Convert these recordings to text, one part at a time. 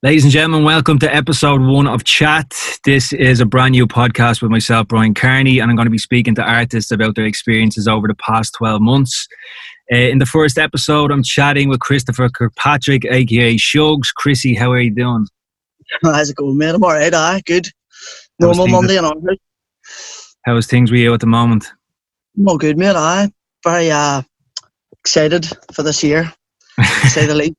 Ladies and gentlemen, welcome to episode one of Chat. This is a brand new podcast with myself, Bryan Kearney, and I'm going to be speaking to artists about their experiences over the past 12 months. Uh, in the first episode, I'm chatting with Christopher Kirkpatrick, aka Shugz. Chrissy, how are you doing? How's it going, mate? I'm alright, aye, good. Normal Monday and onward. How's things with you at the moment? All good, mate, aye. Very uh, excited for this year, to say the least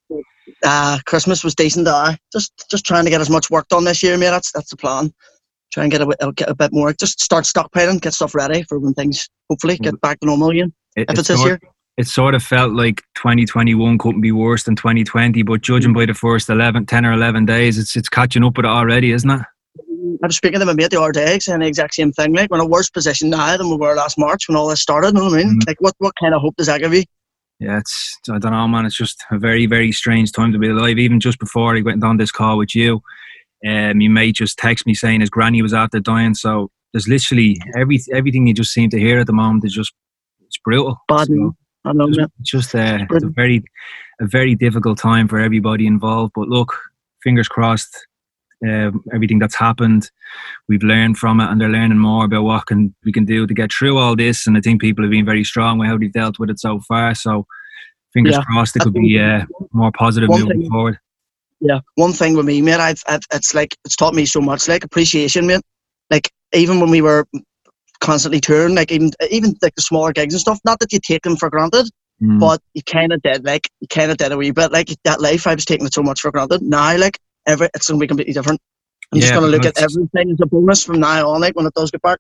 uh, Christmas was decent. Uh, just just trying to get as much work done this year, mate. That's that's the plan. Try and get a, get a bit more. Just start stockpiling, get stuff ready for when things hopefully get back to normal again. It, if it's, this year. It sort of felt like 2021 couldn't be worse than 2020, but judging by the first 11, 10 or 11 days, it's it's catching up with it already, isn't it? I was speaking to my mate the other day, saying the exact same thing. Like, we're in a worse position now than we were last March when all this started. You know what I mean? Mm. Like, what, what kind of hope does that give you? Yeah, it's I don't know, man. It's just a very, very strange time to be alive. Even just before I went on this call with you, um, your mate just text me saying his granny was after dying. So there's literally every everything you just seem to hear at the moment is just it's brutal. Bad, so I know it's, it's just uh, it's a very a very difficult time for everybody involved. But look, fingers crossed uh, everything that's happened. We've learned from it, and they're learning more about what can we can do to get through all this. And I think people have been very strong with how they've dealt with it so far. So, fingers yeah, crossed, it could be uh, more positive moving thing, forward. Yeah, one thing with me, mate, I've, I've, it's like it's taught me so much, like appreciation, mate. Like even when we were constantly touring, like even even like the smaller gigs and stuff. Not that you take them for granted, mm. but you kind of did. Like you kind of did a wee bit. Like that life, I was taking it so much for granted. Now, like every it's going to be completely different. I'm yeah, just going to look at everything as a bonus from now on, like when it does get back.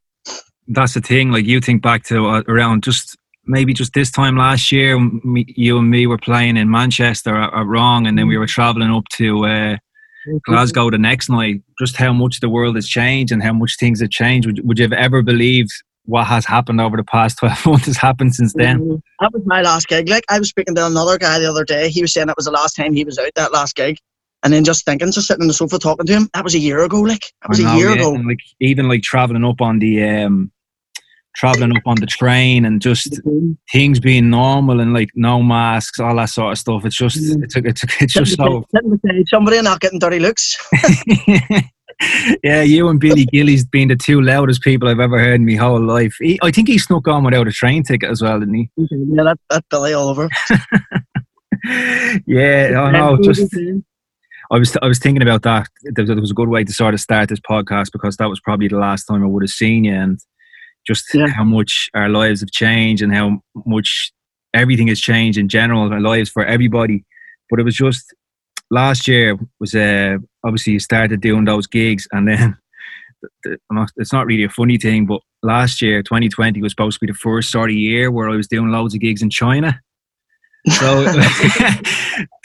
That's the thing. Like you think back to uh, around just maybe just this time last year, me, you and me were playing in Manchester at, at Wrong, and then we were traveling up to uh, Glasgow the next night. Just how much the world has changed and how much things have changed. Would, would you have ever believed what has happened over the past 12 months has happened since then? Mm-hmm. That was my last gig. Like I was speaking to another guy the other day. He was saying that was the last time he was out that last gig. And then just thinking, just sitting on the sofa talking to him. That was a year ago, like that was know, a year yeah. ago. And like even like traveling up on the um, traveling up on the train and just things being normal and like no masks, all that sort of stuff. It's just mm-hmm. it's it's, it's just so. Somebody not getting dirty looks. yeah, you and Billy Gillies being the two loudest people I've ever heard in my whole life. He, I think he snuck on without a train ticket as well, didn't he? Yeah, that that Billy all over. yeah, I know. Just I was I was thinking about that. There was a good way to sort of start this podcast because that was probably the last time I would have seen you, and just yeah. how much our lives have changed and how much everything has changed in general our lives for everybody. But it was just last year was uh, obviously you started doing those gigs, and then it's not really a funny thing, but last year 2020 was supposed to be the first sort of year where I was doing loads of gigs in China. So,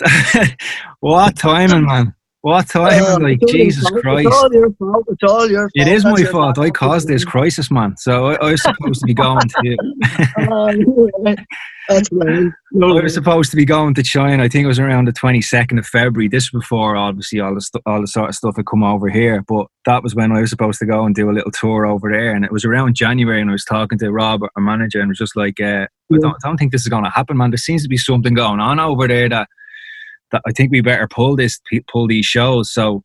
what timing, man? What timing? Uh, like Jesus Christ! It's all your fault. It's all your fault. It is That's my fault. I caused this crisis, man. So I, I was supposed to be going to. uh, That's right. No, I was supposed to be going to China. I think it was around the twenty second of February. This was before obviously all the st- all the sort of stuff had come over here. But that was when I was supposed to go and do a little tour over there. And it was around January, and I was talking to Rob, our manager, and was just like, uh, I, don't, I don't think this is going to happen, man. There seems to be something going on over there that that I think we better pull this pull these shows. So.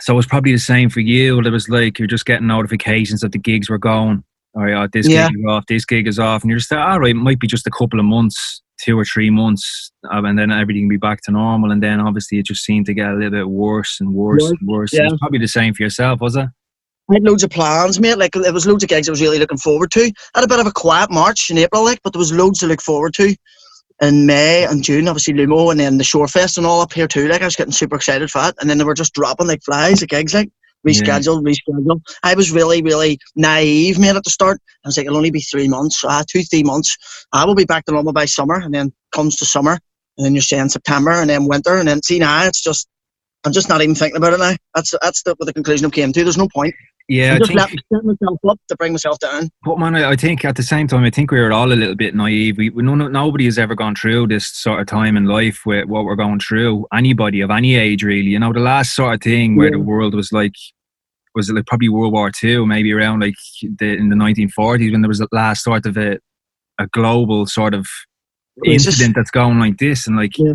So it was probably the same for you. It was like you're just getting notifications that the gigs were going all right, this yeah. gig is off, this gig is off, and you're just like, all right. It might be just a couple of months, two or three months, um, and then everything will be back to normal. And then obviously it just seemed to get a little bit worse and worse and worse. Yeah. It was probably the same for yourself, was it? I had loads of plans, mate. Like there was loads of gigs I was really looking forward to. I had a bit of a quiet March in April, like, but there was loads to look forward to. In May and June, obviously Lumo and then the Shorefest and all up here too. Like I was getting super excited for that, and then they were just dropping like flies, the gigs, like reschedule, yeah. reschedule. I was really, really naive, mate, at the start. I was like, it'll only be three months, uh, two, three months. I will be back to normal by summer, and then comes to summer, and then you're saying September, and then winter, and then see now it's just, I'm just not even thinking about it now. That's that's the, what the conclusion I came to. There's no point. Yeah, I just think, let myself up to bring myself down. But man, I think at the same time, I think we are all a little bit naive. We, we no, nobody has ever gone through this sort of time in life with what we're going through. Anybody of any age, really. You know, the last sort of thing where yeah. the world was like was it like probably World War Two, maybe around like the, in the 1940s when there was the last sort of a a global sort of incident just, that's going like this, and like. Yeah.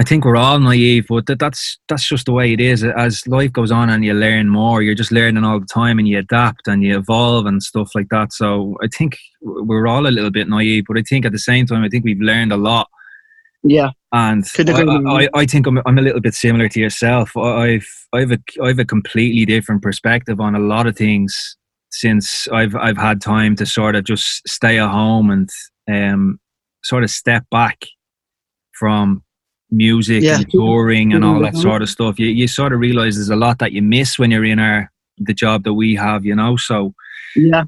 I think we're all naive, but that, that's that's just the way it is. As life goes on and you learn more, you're just learning all the time and you adapt and you evolve and stuff like that. So I think we're all a little bit naive, but I think at the same time, I think we've learned a lot. Yeah, and I, I, I, think I'm, I'm a little bit similar to yourself. I've I've a I've a completely different perspective on a lot of things since I've I've had time to sort of just stay at home and um sort of step back from music yeah. and touring and all that mm-hmm. sort of stuff. You you sort of realize there's a lot that you miss when you're in our the job that we have, you know. So yeah,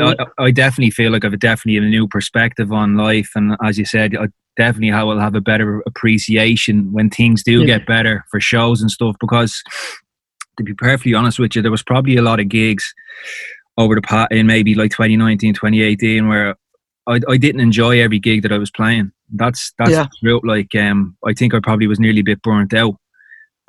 I, I, definitely feel like I've definitely a new perspective on life, and as you said, I definitely will have a better appreciation when things do yeah. get better for shows and stuff. Because to be perfectly honest with you, there was probably a lot of gigs over the past in maybe like 2019, 2018, where I, I didn't enjoy every gig that I was playing. That's that's yeah. true. Like um, I think I probably was nearly a bit burnt out,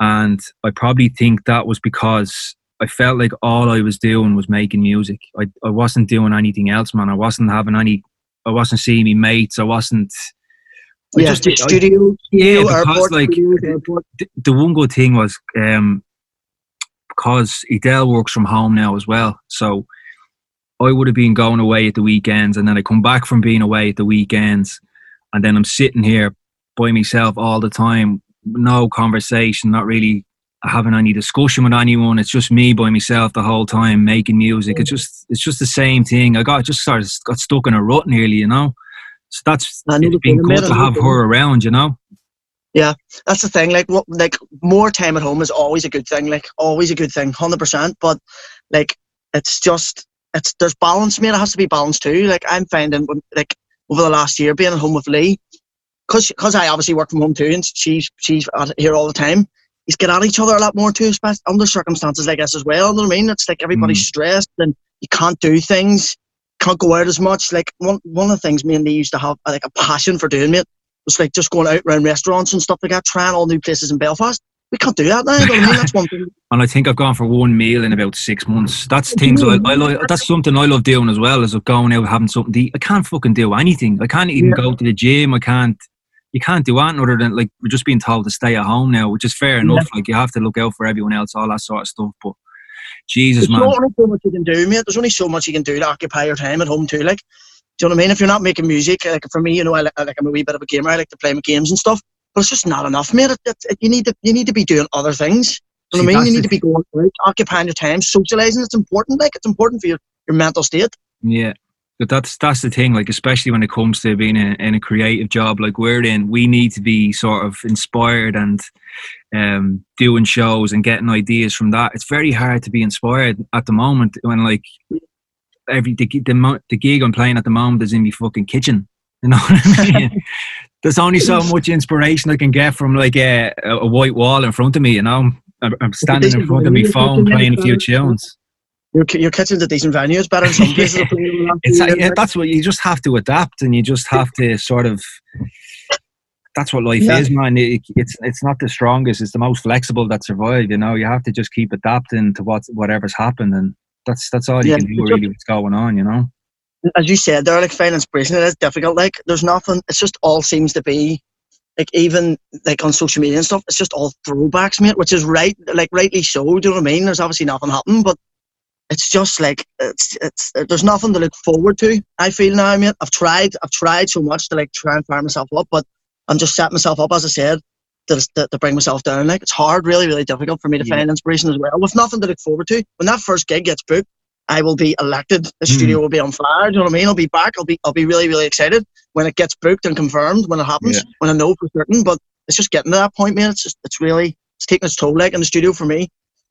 and I probably think that was because I felt like all I was doing was making music. I I wasn't doing anything else, man. I wasn't having any. I wasn't seeing me mates. I wasn't. I yeah, just, studio, I, yeah, because like the, the one good thing was um, because Edel works from home now as well, so I would have been going away at the weekends, and then I come back from being away at the weekends, and then I'm sitting here by myself all the time, no conversation, not really having any discussion with anyone. It's just me by myself the whole time making music. It's just it's just the same thing. I got just sort of got stuck in a rut nearly, you know. So that's it's been good to have her around, you know. Yeah, that's the thing. Like, what, like more time at home is always a good thing. Like, always a good thing, hundred percent. But like, it's just it's there's balance, mate. It has to be balanced too. Like I'm finding, like over the last year, being at home with Lee, because I obviously work from home too, and she's she's here all the time. He's get at each other a lot more too, especially under circumstances like this as well. You know what I mean? It's like everybody's mm. stressed and you can't do things, can't go out as much. Like one one of the things me and Lee used to have like a passion for doing, mate, was like just going out around restaurants and stuff like that, trying all new places in Belfast we can't do that now. You know I mean? That's one thing. and I think I've gone for one meal in about six months. That's things I, I like. That's something I love doing as well. As of going out having something to eat. I can't fucking do anything. I can't even yeah. go to the gym. I can't. You can't do anything other than like we're just being told to stay at home now, which is fair enough. Yeah. Like you have to look out for everyone else, all that sort of stuff. But Jesus, There's man, only so much you can do, mate. There's only so much you can do to occupy your time at home too. Like, do you know what I mean? If you're not making music, like for me, you know, I, like I'm a wee bit of a gamer. I like to play my games and stuff but it's just not enough, mate. It, it, you need to you need to be doing other things. You know what I mean? You need to be going out, occupying your time, socializing. It's important. Like it's important for your, your mental state. Yeah. But that's that's the thing, like especially when it comes to being in, in a creative job like we're in, we need to be sort of inspired and um, doing shows and getting ideas from that. It's very hard to be inspired at the moment when like every the, the, the gig I'm playing at the moment is in my fucking kitchen. You know what I mean? there's only so much inspiration I can get from like uh, a, a white wall in front of me. You know, I'm, standing in front of my phone playing a few tunes. Your, your kitchen's a decent venue. It's better than some places. it's, yeah, that's what you just have to adapt, and you just have to sort of. That's what life yeah. is, man. It, it's it's not the strongest; it's the most flexible that survive. You know, you have to just keep adapting to what whatever's happened, and that's that's all you yeah, can do. Really, what's going on, you know as you said, there like finding inspiration. It is difficult. Like there's nothing. It's just all seems to be like even like on social media and stuff. It's just all throwbacks, mate. Which is right, like rightly so. Do you know what I mean? There's obviously nothing happening, but it's just like it's it's there's nothing to look forward to. I feel now, mate. I've tried. I've tried so much to like try and fire myself up, but I'm just setting myself up, as I said, to, to, to bring myself down. Like it's hard, really, really difficult for me to yeah. find inspiration as well, with nothing to look forward to. When that first gig gets booked, I will be elected. The mm. studio will be on fire. Do you know what I mean? I'll be back. I'll be I'll be really really excited when it gets booked and confirmed when it happens. Yeah. When I know for certain. But it's just getting to that point, man. It's just it's really it's taking its toll, like in the studio for me.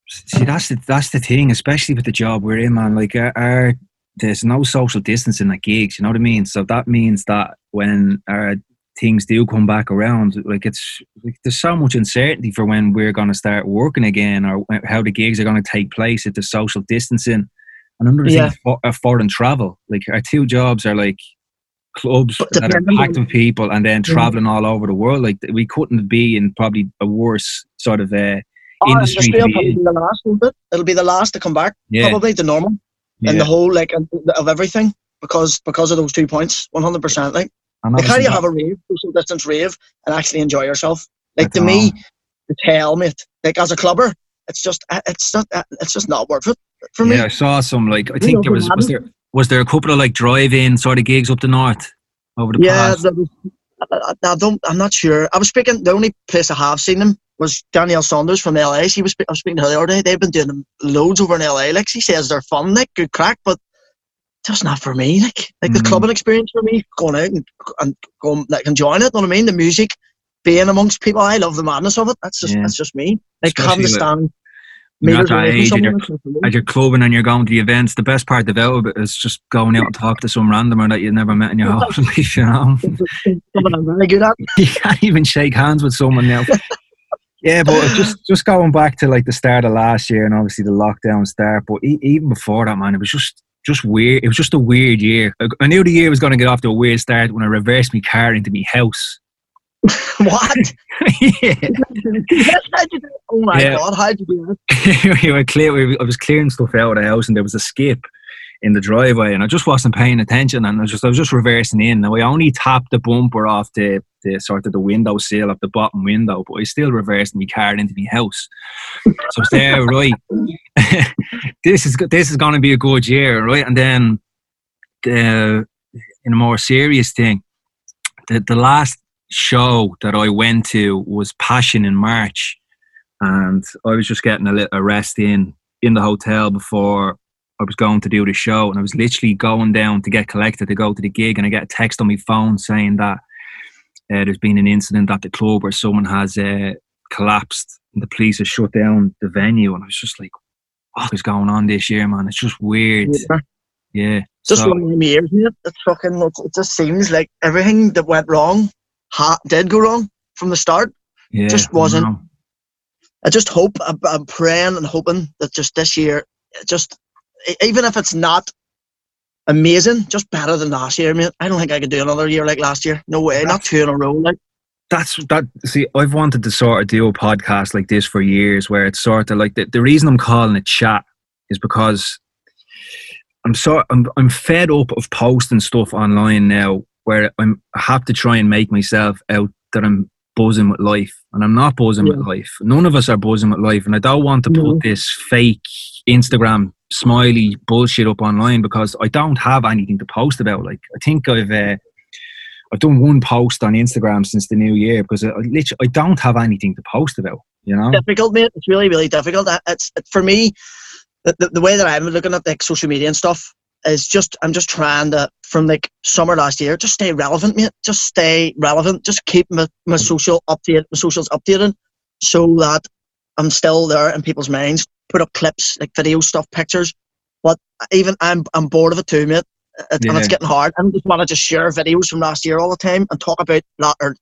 See, that's the that's the thing, especially with the job we're in, man. Like our, our there's no social distancing at gigs. You know what I mean? So that means that when our things do come back around, like it's like there's so much uncertainty for when we're going to start working again or how the gigs are going to take place at the social distancing and another yeah. thing foreign travel. Like our two jobs are like clubs that are packed with people and then traveling all over the world. Like we couldn't be in probably a worse sort of uh, oh, industry. It'll be, the last, it? It'll be the last to come back. Yeah. Probably the normal yeah. and the whole like of everything because because of those two points. One hundred percent. Like, like how do you have a rave, social distance rave, and actually enjoy yourself? Like to me, the mate. Like as a clubber, it's just uh, it's not uh, it's just not worth it for me. Yeah, I saw some like I think there was was there was there a couple of like drive-in sort of gigs up the north over the yeah, past. I, I don't. I'm not sure. I was speaking. The only place I have seen them was Danielle Saunders from LA. She was. I was speaking to her the other day. They've been doing them loads over in LA. Like she says, they're fun, like good crack, but just not for me. Like like Mm. the clubbing experience for me, going out and, and going like enjoying it. You know what I mean? The music, being amongst people. I love the madness of it. That's just Yeah. that's just me. Like having to Especially, stand. You're at that age and you're that's not for me. As you're clubbing and you're going to the events, the best part about it is just going out and talk to some randomer that you've never met in your whole life. You know, Something I'm very good at. you can't even shake hands with someone now. Yeah, but just just going back to like the start of last year and obviously the lockdown start, but e- even before that, man, it was just just weird. It was just a weird year. I- I knew the year was going to get off to a weird start when I reversed my car into my house. what? yeah, How'd you do- oh my Yeah. god! How'd you do that? we were clear. we- I was clearing stuff out of the house, and there was a skip in the driveway, and I just wasn't paying attention, and I was just I was just reversing in. Now I only tapped the bumper off the, the sort of the window sill of the bottom window, but I still reversed my car into my house. So it's there, right? this is this is going to be a good year, right? And then the in a more serious thing, the the last show that I went to was Passion in March and I was just getting a little rest in in the hotel before I was going to do the show, and I was literally going down to get collected to go to the gig, and I get a text on my phone saying that uh, there's been an incident at the club where someone has uh, collapsed, and the police have shut down the venue, and I was just like, "What is going on this year, man? It's just weird." Yeah. Yeah, Just So- one of them years. It's fucking. It just seems like everything that went wrong, ha, did go wrong from the start. yeah, just wasn't-. I just hope. I'm, praying and hoping that just this year, just even if it's not amazing, just better than last year, mate. I don't think I could do another year like last year. No way. Not two in a row. Like that's that see i've wanted to sort of do a podcast like this for years where it's sort of like the, the reason i'm calling it chat is because i'm sort I'm, I'm fed up of posting stuff online now where i'm i have to try and make myself out that i'm buzzing with life and i'm not buzzing with life none of us are buzzing with life and i don't want to No. put this fake instagram smiley bullshit up online because i don't have anything to post about like i think i've uh, I've done one post on Instagram since the new year because I, I literally I don't have anything to post about. You know, difficult, mate. It's really, really difficult. It's for me. The, the, the way that I'm looking at like social media and stuff is just I'm just trying to from like summer last year just stay relevant, mate. Just stay relevant. Just keep my, my social update, my socials updated, so that I'm still there in people's minds. Put up clips, like video stuff, pictures. But even I'm I'm bored of it too, mate. It, And it's getting hard. I just want to just share videos from last year all the time and talk about la- or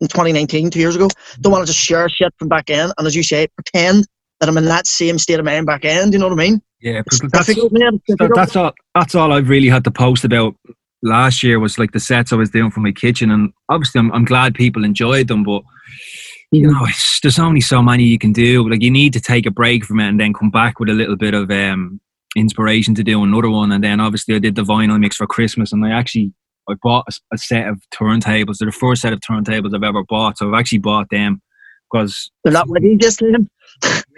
in 2019, two years ago. Don't want to just share shit from back in and as you say, pretend that I'm in that same state of mind back end. You know what I mean? Yeah, that's. That- that's all. That's all I've really had to post about last year was like the sets I was doing for my kitchen, and obviously I'm, I'm glad people enjoyed them, but you know, it's, there's only so many you can do. Like you need to take a break from it and then come back with a little bit of um, inspiration to do another one. And then obviously I did the vinyl mix for Christmas, and I actually I bought a set of turntables. They're the first set of turntables I've ever bought, so I've actually bought them because They're not ready just Liam.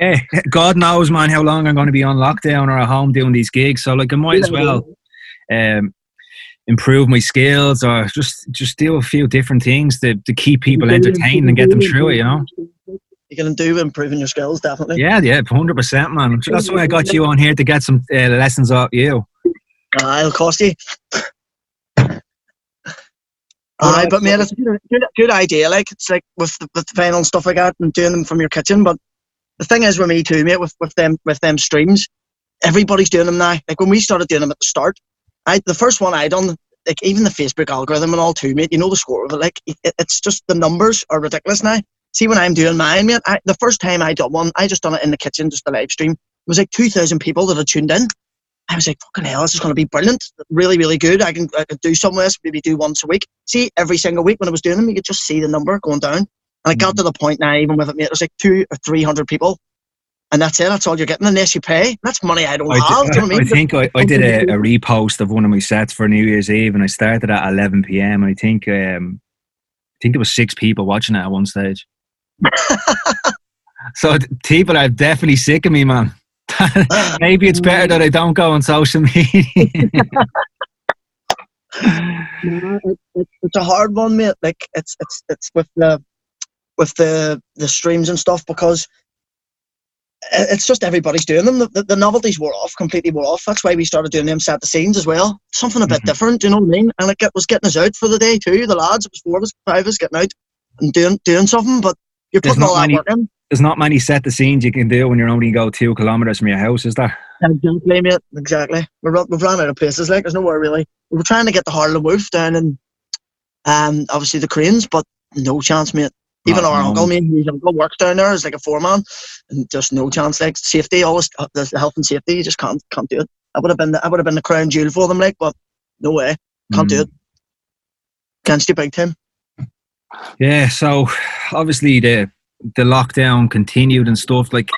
Yeah, God knows, man, how long I'm going to be on lockdown or at home doing these gigs. So like I might as well um, improve my skills or just just do a few different things to, to keep people entertained and get them through it. You know. You can do improving your skills, definitely. Yeah, yeah, hundred percent, man. That's why I got you on here to get some uh, lessons off you. Uh, it'll cost you. Aye, but man, it's a good, good, idea. Like it's like with the, with the vinyl stuff like that, and doing them from your kitchen. But the thing is with me too, mate, with with them with them streams, everybody's doing them now. Like when we started doing them at the start, I the first one I done, like even the Facebook algorithm and all too, mate. You know the score of it. Like it, it's just the numbers are ridiculous now. See when I'm doing mine, mate. I, the first time I done one, I just done it in the kitchen, just a live stream. It was like two thousand people that had tuned in. I was like, fucking hell, this is going to be brilliant. Really, really good. I can, I could do some of this, maybe do once a week. See, every single week when I was doing them, you could just see the number going down. And it got to the point now, even with it, mate, it was like two or 300 people. And that's it. That's all you're getting unless you pay. That's money I don't I, have. do you know I I think I, I did a, a repost of one of my sets for New Year's Eve, and I started at 11 p.m. And I think um, think there was six people watching it at one stage. so people are definitely sick of me, man. Maybe it's better that I don't go on social media. it's a hard one, mate. Like it's it's it's with the with the the streams and stuff because it's just everybody's doing them. The, the, the, novelties wore off, completely wore off. That's why we started doing them set the scenes as well. Something a bit mm-hmm. different, you know what I mean? And it was getting us out for the day too. The lads, it was four of us, five of us getting out and doing doing something. But you're putting all that many, work in. There's not many set the scenes you can do when you're only go two kilometres from your house, is there? Exactly, mate. Exactly. We're, we've run out of places. Like there's nowhere really. We were trying to get the Harland Wolff down and um, obviously the cranes, but no chance, mate. Even our uncle, me, his uncle works down there as like a foreman, and just no chance. Like safety, always uh, the health and safety, you just can't can't do it. I would have been the, I would have been the crown jewel for them, like, but no way, can't mm. do it. Can't do big time. Yeah, so obviously the the lockdown continued and stuff. Like,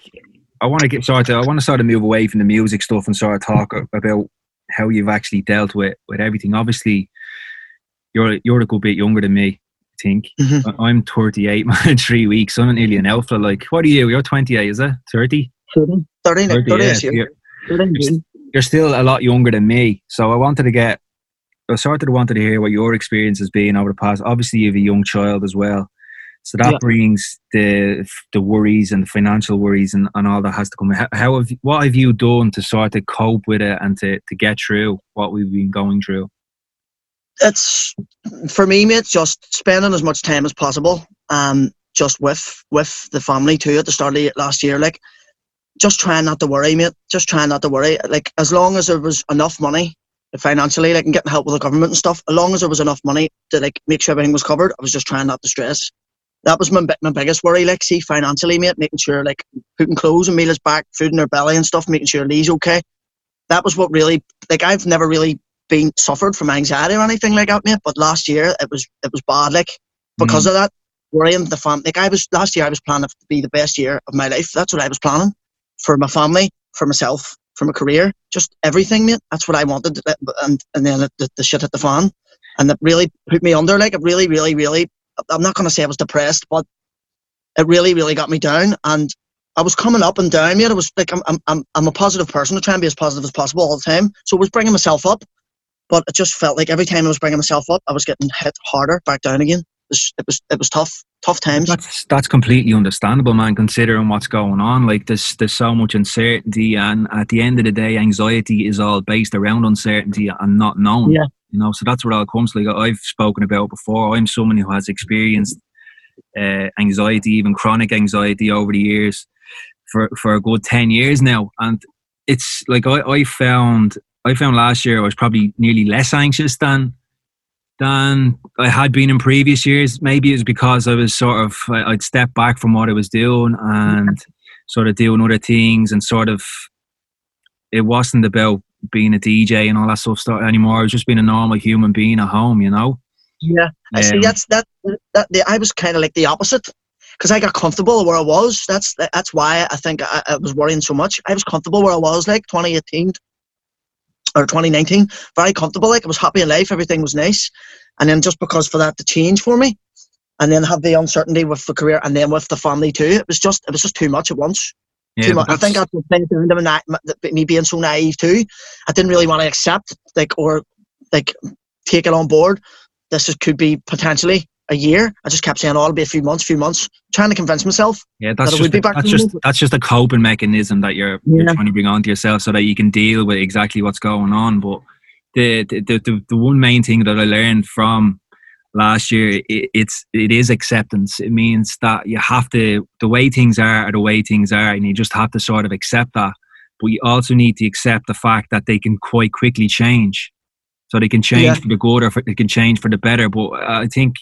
I want to get started. I want to sort of move away from the music stuff and sort of talk about how you've actually dealt with with everything. Obviously, you're you're a good bit younger than me think. Mm-hmm. I'm 38 man in three weeks. I'm nearly an alpha. Like, what are you? You're 28, is it? 30? 30. 30, 30, 30 yeah. you're, you're, you're, still a lot younger than me. So I wanted to get, I sort of wanted to hear what your experience has been over the past. Obviously, you have a young child as well. So that yeah. brings the the worries and the financial worries and, and all that has to come. How, how have what have you done to sort of cope with it and to, to get through what we've been going through? It's for me, mate. Just spending as much time as possible, um, just with with the family too. At the start of last year, like just trying not to worry, mate. Just trying not to worry. Like as long as there was enough money financially, like and getting help with the government and stuff. As long as there was enough money to like make sure everything was covered, I was just trying not to stress. That was my my biggest worry, like see financially, mate. Making sure like putting clothes and meals back, food in their belly and stuff, making sure Lee's okay. That was what really like I've never really been suffered from anxiety or anything like that, mate. But last year it was it was bad, like because mm. of that worrying the family. Like I was last year, I was planning to be the best year of my life. That's what I was planning for my family, for myself, for my career, just everything, mate. That's what I wanted, and and then the, the shit hit the fan, and it really put me under. Like it really, really, really. I'm not gonna say I was depressed, but it really, really got me down, and I was coming up and down, mate. I was like, I'm, I'm, I'm a positive person. I try and be as positive as possible all the time. So I was bringing myself up, but it just felt like every time I was bringing myself up, I was getting hit harder back down again. It was it was, it was tough, tough times. That's that's completely understandable, man. Considering what's going on, like there's there's so much uncertainty, and at the end of the day, anxiety is all based around uncertainty and not knowing. Yeah. You know, so that's what all comes. Like I've spoken about before. I'm someone who has experienced uh, anxiety, even chronic anxiety, over the years for for a good ten years now, and it's like I, I found I found last year I was probably nearly less anxious than than I had been in previous years. Maybe it was because I was sort of I'd step back from what I was doing and sort of doing other things and sort of it wasn't about being a DJ and all that stuff anymore. I was just being a normal human being at home, you know. Yeah, I um, see. That's that. That the, I was kind of like the opposite because I got comfortable where I was. That's that's why I think I, I was worrying so much. I was comfortable where I was, like 2018, or 2019, very comfortable. Like I was happy in life, everything was nice, and then just because for that to change for me, and then have the uncertainty with the career, and then with the family too, it was just it was just too much at once. Yeah, too much. I think that's the thing to me being so naive too. I didn't really want to accept like or like take it on board. This is, could be potentially a year. I just kept saying, "Oh, it'll be a few months, few months," trying to convince myself. Yeah, that's that just a, that's just that's just a coping mechanism that you're yeah. you're trying to bring onto yourself so that you can deal with exactly what's going on. But the the the, the one main thing that I learned from last year it, it's it is acceptance. It means that you have to the way things are are the way things are, and you just have to sort of accept that. But you also need to accept the fact that they can quite quickly change. So they can change yeah. for the good or for, they can change for the better. But I think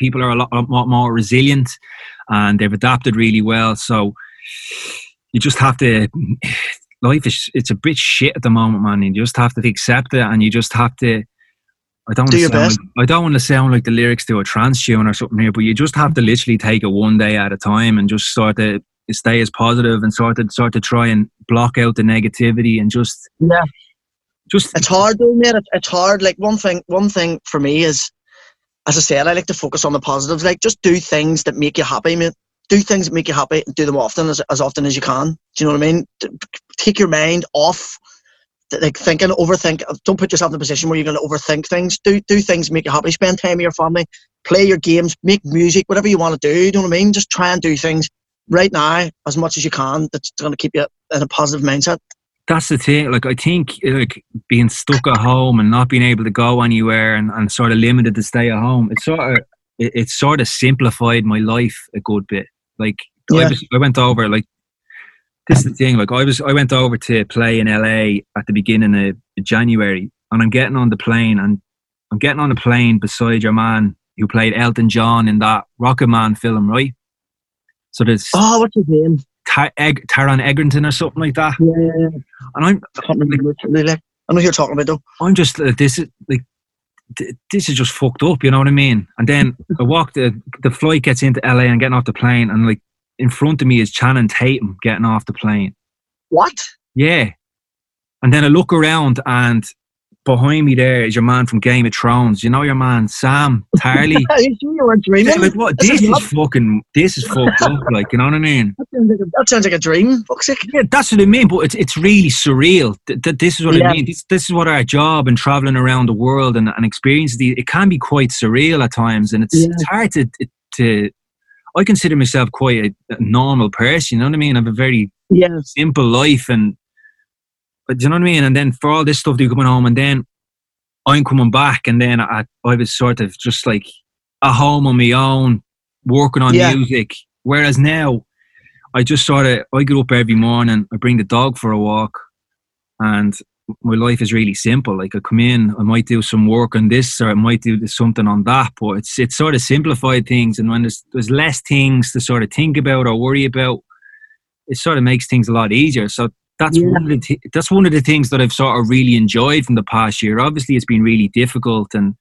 people are a lot, a lot more resilient and they've adapted really well. So you just have to. Life is it's a bit shit at the moment, man. You just have to accept it, and you just have to. I don't. Do your best. I don't want to sound like the lyrics to a trance tune or something here, but you just have to literally take it one day at a time and just sort of stay as positive and sort of sort of try and block out the negativity and just yeah. Just it's hard though, mate. It's hard. Like one thing, one thing for me is as I said, I like to focus on the positives. Like just do things that make you happy, mate. Do things that make you happy and do them often as, as often as you can. Do you know what I mean? Take your mind off like thinking, overthink. Uh, don't put yourself in a position where you're going to overthink things. Do do things make you happy. Spend time with your family. Play your games. Make music. Whatever you want to do. do. You know what I mean? Just try and do things right now as much as you can. That's going to keep you in a positive mindset. That's the thing. Like I think, like being stuck at home and not being able to go anywhere and, and sort of limited to stay at home. It sort of it, it sort of simplified my life a good bit. Like yeah. I, was, I went over like this is the thing. Like I was, I went over to play in LA at the beginning of January, and I'm getting on the plane, and I'm getting on the plane beside your man who played Elton John in that Rocket Man film, right? So there's oh, what's his name? Eg- Taron Egerton or something like that. Yeah, and I'm I can't remember like, I know you're talking about though. I'm just uh, this is like this is just fucked up, you know what I mean? And then I walk the the flight gets into LA and getting off the plane, and like in front of me is Channing Tatum getting off the plane. What? Yeah. And then I look around and behind me there is your man from Game of Thrones. You know your man, Sam Tarly. you were dreaming. like what? This, this is, is fucking. This is fucked up. Like you know what I mean? That sounds like a, that sounds like a dream. Fuck's sake. Yeah, that's what I mean. But it's it's really surreal. Th- th- this is what yeah. I mean. This, this is what our job and traveling around the world and and experiences. It can be quite surreal at times, and it's yeah. it's hard to to I consider myself quite a, a, normal person. You know what I mean? I have a very yeah. simple life, and but you know what I mean. And then for all this stuff, you coming home, and then I'm coming back, and then I, I was sort of just like at home on my own, working on yeah. music. Whereas now, I just sort of I get up every morning, I bring the dog for a walk, and my life is really simple. Like I come in, I might do some work on this, or I might do something on that. But it's it's sort of simplified things, and when there's there's less things to sort of think about or worry about, it sort of makes things a lot easier. So that's yeah. one of the th- that's one of the things that I've sort of really enjoyed from the past year. Obviously, it's been really difficult, and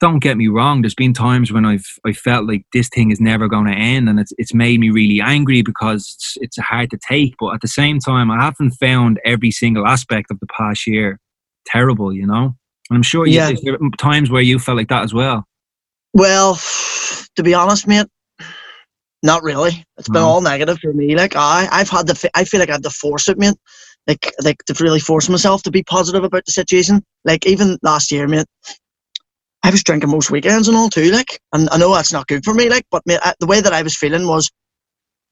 don't get me wrong. There's been times when I've I felt like this thing is never going to end, and it's it's made me really angry because it's, it's hard to take. But at the same time, I haven't found every single aspect of the past year terrible. You know, and I'm sure yeah. times where you felt like that as well. Well, to be honest, mate, not really. It's been all negative for me. Like I, I've had to. I feel like I had to force it, mate. Like, like to really force myself to be positive about the situation. Like even last year, mate, I was drinking most weekends and all too, like, and I know that's not good for me, like, but mate, the way that I was feeling was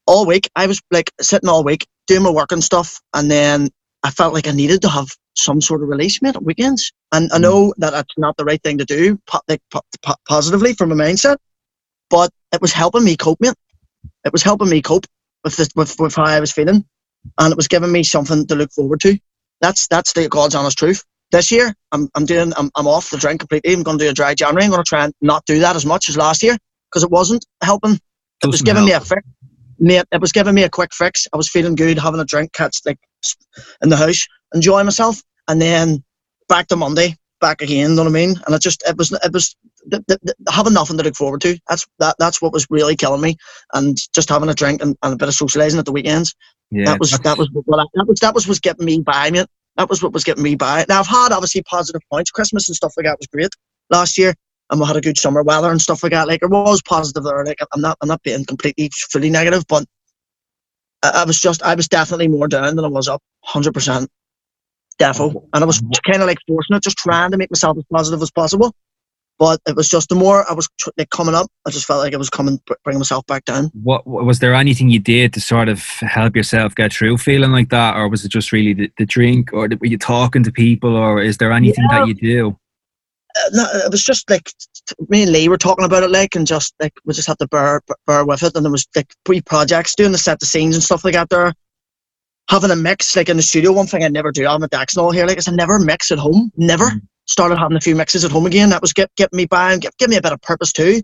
all week, I was like sitting all week doing my work and stuff, and then I felt like I needed to have some sort of release, mate, at weekends. And I mm. know that that's not the right thing to do, like, po- po- positively from a mindset, but it was helping me cope, mate. It was helping me cope with, the, with, with how I was feeling, and it was giving me something to look forward to. That's that's the God's honest truth this year I'm, I'm doing I'm, I'm off the drink completely. I'm going to do a dry January. I'm going to try and not do that as much as last year because it wasn't helping. It Doesn't was giving help. me a fix. Mate, it was giving me a quick fix. I was feeling good, having a drink, catch like in the house, enjoying myself, and then back to Monday, back again. You know what I mean? And it just it was it was the, the, the, having nothing to look forward to. That's that that's what was really killing me, and just having a drink and, and a bit of socialising at the weekends. Yeah, that was that was what I, that was that was was getting me by, mate. That was what was getting me by. Now I've had obviously positive points. Christmas and stuff like that was great last year, and we had a good summer weather and stuff like that. Like it was positive there. Like I'm not I'm not being completely fully negative, but I, I was just I was definitely more down than I was up. Hundred percent, defo. And I was kind of like forcing it, just trying to make myself as positive as possible. But it was just the more I was like coming up, I just felt like I was coming, bringing myself back down. What was there anything you did to sort of help yourself get through feeling like that, or was it just really the, the drink, or were you talking to people, or is there anything yeah. that you do? Uh, no, it was just like me and Lee were talking about it, like, and just like we just had to bear bear with it, and there was like three projects doing the set the scenes and stuff like that there. Having a mix like in the studio, one thing I never do. I'm a Dax and all here, like, I never mix at home, never. Mm started having a few mixes at home again. That was get, getting me by and get, give me a bit of purpose too.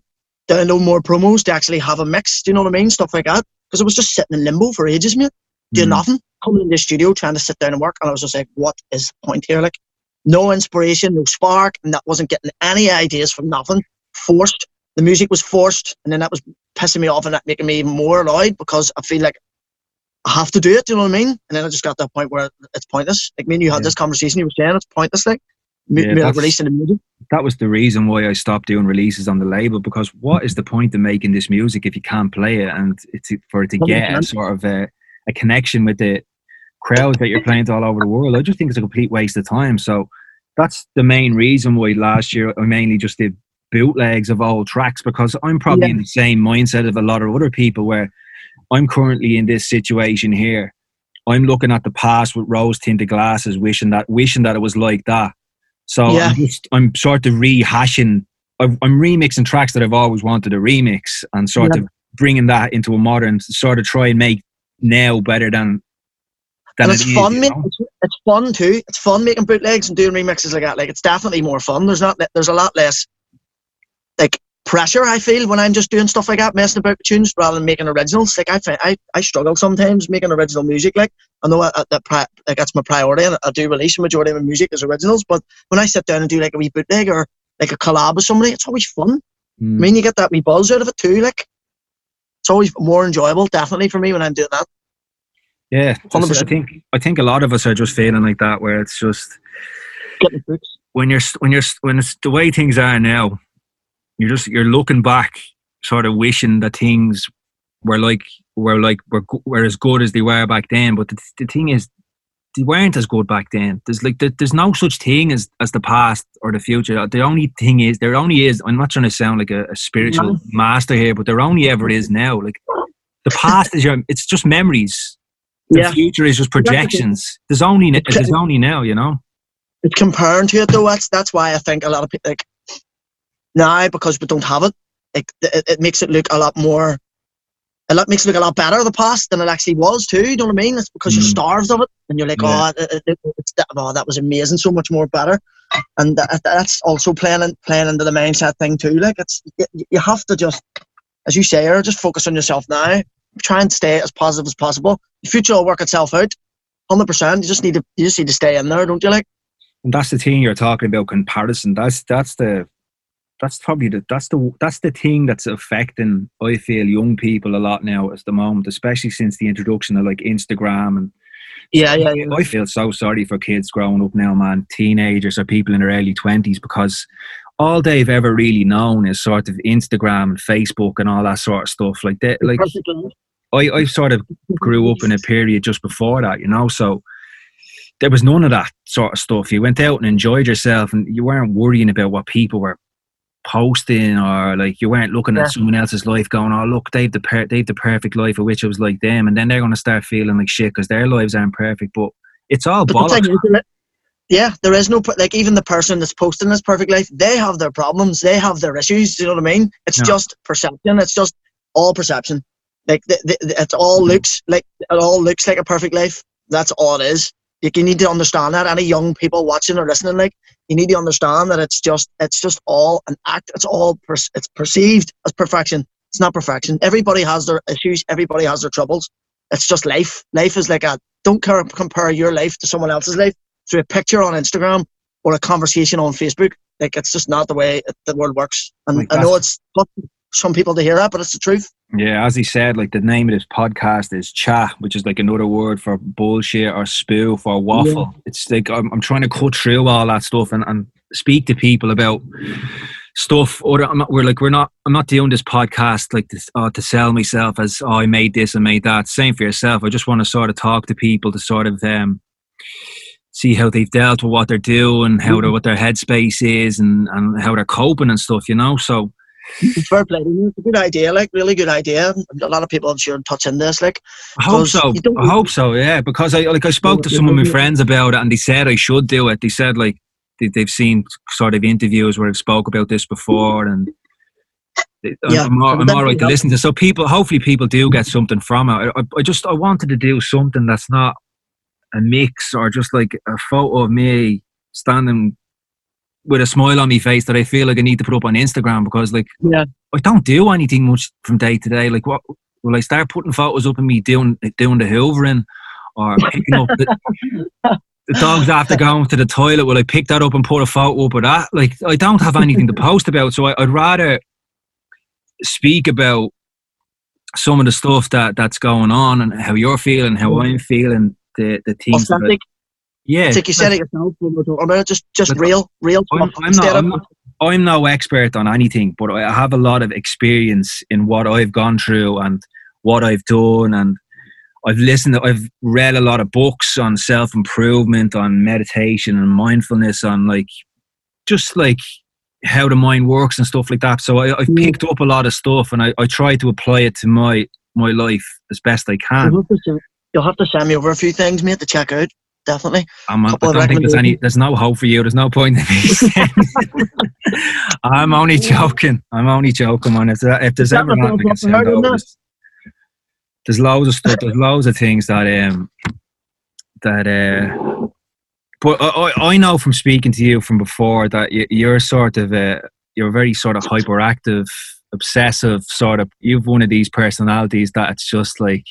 Download more promos to actually have a mix. Do you know what I mean? Stuff like that. Because I was just sitting in limbo for ages, mate. Doing mm. nothing. Coming in the studio, trying to sit down and work. And I was just like, what is the point here? Like, no inspiration, no spark. And that wasn't getting any ideas from nothing. Forced. The music was forced. And then that was pissing me off and that making me even more annoyed because I feel like I have to do it. Do you know what I mean? And then I just got to that point where it's pointless. Like, me and you had yeah. this conversation. You were saying it's pointless. Like, yeah, releasing the music. That was the reason why I stopped doing releases on the label because what is the point of making this music if you can't play it and it's for it to get a sort of a, a connection with the crowd that you're playing to all over the world? I just think it's a complete waste of time. So that's the main reason why last year I mainly just did bootlegs of old tracks because I'm probably yeah. in the same mindset of a lot of other people where I'm currently in this situation here. I'm looking at the past with rose tinted glasses, wishing that wishing that it was like that. So yeah. I'm, just, I'm sort of rehashing. I'm remixing tracks that I've always wanted to remix, and sort yeah. of bringing that into a modern sort of try and make now better than. than and it's it fun. Is, it's, it's fun too. It's fun making bootlegs and doing remixes like that. Like it's definitely more fun. There's not. There's a lot less like pressure I feel when I'm just doing stuff like that, messing about tunes rather than making originals. Like I find, I, I struggle sometimes making original music. Like I know that, that pri- like that's my priority, and I do release a majority of my music as originals. But when I sit down and do like a wee bootleg or like a collab with somebody, it's always fun. Mm. I mean, you get that wee buzz out of it too. Like it's always more enjoyable, definitely for me when I'm doing that. Yeah, I think I think a lot of us are just feeling like that, where it's just when you're when you're when it's the way things are now you're just you're looking back, sort of wishing that things were like were like were, were as good as they were back then. But the, the thing is, they weren't as good back then. There's like the, there's no such thing as as the past or the future. The only thing is there only is. I'm not trying to sound like a, a spiritual master here, but there only ever is now. Like the past is your. It's just memories. The yeah. future is just projections. There's only there's only now. You know. It's comparing to it though. That's that's why I think a lot of people like now because we don't have it, it, it, it makes it look a lot more it lot, makes it look a lot better the past than it actually was too. You know what I mean? It's because mm. you're starved of it, and you're like, yeah. oh, it, it, it's that, oh, that was amazing, so much more better. And that, that's also playing in, playing into the mindset thing too. Like it's you have to just, as you say, or just focus on yourself now. Try and stay as positive as possible. The future will work itself out, hundred percent. You just need to you just need to stay in there, don't you? Like. And that's the thing you're talking about comparison. That's that's the that's probably the that's the that's the thing that's affecting I feel young people a lot now at the moment, especially since the introduction of like Instagram and yeah, yeah, yeah. I feel so sorry for kids growing up now, man, teenagers or people in their early twenties because all they've ever really known is sort of Instagram and Facebook and all that sort of stuff. Like that, like I, I sort of grew up in a period just before that, you know, so there was none of that sort of stuff. You went out and enjoyed yourself, and you weren't worrying about what people were posting or like you weren't looking yeah. at someone else's life going oh look they've the per- they've the perfect life of which it was like them and then they're going to start feeling like shit because their lives aren't perfect but it's all but bollocks. yeah there is no like even the person that's posting this perfect life they have their problems they have their issues you know what I mean it's no. just perception it's just all perception like the, the, it's all mm-hmm. looks like it all looks like a perfect life that's all it is like you need to understand that. Any young people watching or listening like you need to understand that it's just it's just all an act. It's all per, it's perceived as perfection. It's not perfection. Everybody has their issues. Everybody has their troubles. It's just life. Life is like a don't compare your life to someone else's life through a picture on instagram or a conversation on facebook. Like it's just not the way the world works. And like i know it's some people to hear that, but it's the truth. Yeah, as he said, like the name of this podcast is cha, which is like another word for bullshit or spoof or waffle. Yeah. It's like I'm, I'm trying to cut through all that stuff and, and speak to people about stuff or I'm not, we're like we're not I'm not doing this podcast like this uh, to sell myself as oh I made this and made that same for yourself I just want to sort of talk to people to sort of um see how they've dealt with what they're doing how mm-hmm. what their headspace is and and how they're coping and stuff you know so Fair play. It's a good idea, like really good idea. A lot of people I'm sure touching this, like. I hope so. I hope so. Yeah, because I like I spoke to some of my friends about it, and they said I should do it. They said like they've seen sort of interviews where I've spoke about this before, and yeah, I'm, I'm all right to listen to. So people, hopefully, people do get something from it. I, I just I wanted to do something that's not a mix or just like a photo of me standing with a smile on my face that I feel like I need to put up on Instagram because like yeah. I don't do anything much from day to day. Like what will I start putting photos up of me doing doing the hoovering or picking up the, the dogs after going to the toilet? Will I pick that up and put a photo up of that? Like I don't have anything to post about, so I, would rather speak about some of the stuff that that's going on and how you're feeling, how I'm feeling, the the things. Authentic. Yeah, It's like you said it yourself when we we're talking about it. Just, oh, just real, real I'm, I'm not, I'm, not, I'm no expert on anything, but I have a lot of experience in what I've gone through and what I've done, and I've listened. I've read a lot of books on self improvement, on meditation and mindfulness, on like just like how the mind works and stuff like that. So I, I've mm. picked up a lot of stuff, and I, I try to apply it to my my life as best I can. You'll have, to send, you'll have to send me over a few things, mate, to check out. Definitely. I'm, I don't think there's any. There's no hope for you. There's no point in me. I'm only joking. I'm only joking, man. If, there, if there's ever anything I can send over, of there's, there's loads of stuff. There's loads of things that um that uh. But I, I know from speaking to you from before that you, you're sort of a you're very sort of hyperactive, obsessive sort of. You've one of these personalities that it's just like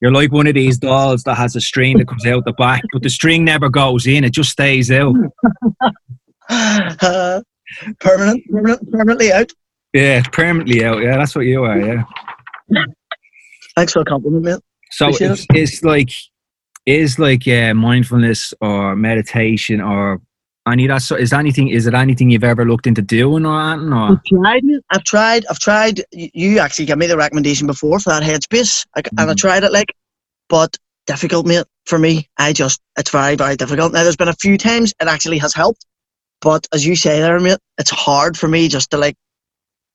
you're like one of these dolls that has a string that comes out the back, but the string never goes in; it just stays out. Uh, permanent, permanent, permanently out. Yeah, permanently out. Yeah, that's what you are. Yeah. Thanks for the compliment, mate. So it's, it's like is like uh, mindfulness or meditation or that. So is anything? Is it anything you've ever looked into doing or anything? Or I've tried. I've tried. I've tried. You actually gave me the recommendation before for that headspace, I, and I Mhm. tried it. Like, but difficult, mate. For me, I just it's very, very difficult. Now, there's been a few times it actually has helped, but as you say there, mate, it's hard for me just to like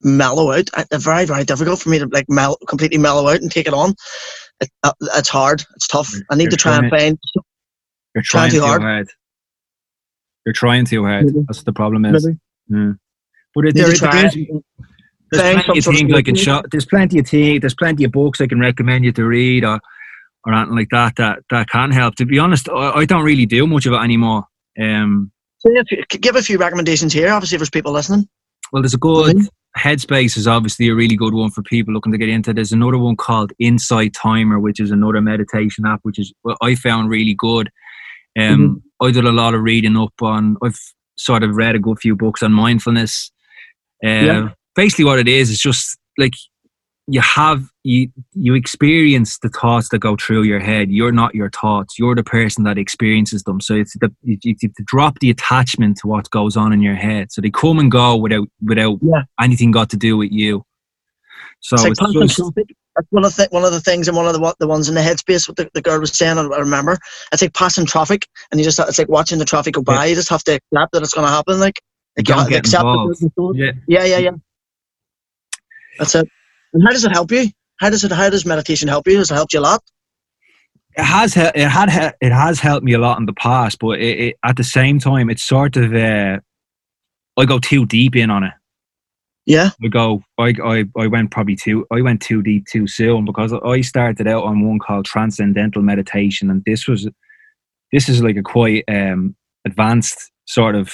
mellow out. It's very, very difficult for me to like mel- completely mellow out and take it on. It, uh, it's hard. It's tough. I need You're to try and find. you're trying trying too too hard. hard. You're trying too hard. Maybe. That's what the problem is. Maybe. Yeah. But it, there, to there is, there's plenty of things I can show. There's plenty of things. There's plenty of books I can recommend you to read or or anything like that that that can help. To be honest, I, I don't really do much of it anymore. Um, Say a few- give a few recommendations here. Obviously, if there's people listening. Well, there's a good Mhm. Headspace is obviously a really good one for people looking to get into. There's another one called Insight Timer, which is another meditation app, which is what I found really good. Um, I did a lot of reading up on. I've sort of read a good few books on mindfulness. Uh, Yeah. Basically, what it is is just like you have you you experience the thoughts that go through your head. You're not your thoughts. You're the person that experiences them. So it's the you, you to drop the attachment to what goes on in your head. So they come and go without without Yeah. anything got to do with you. So It's it's passing just traffic. That's one of the one of the things and one of the what the ones in the headspace what the, the girl was saying. I remember it's like passing traffic, and you just it's like watching the traffic go by. You just have to accept that it's going to happen. Like, don't get accept involved. yeah. Yeah, yeah, yeah. That's it. And how does it help you? How does it? How does meditation help you? Has it helped you a lot? it has it had it has helped me a lot in the past, but it, it, at the same time, it's sort of uh, I go too deep in on it. Yeah, I go I, I I went probably too I went too deep too soon because I started out on one called transcendental meditation, and this was this is like a quite um, advanced sort of.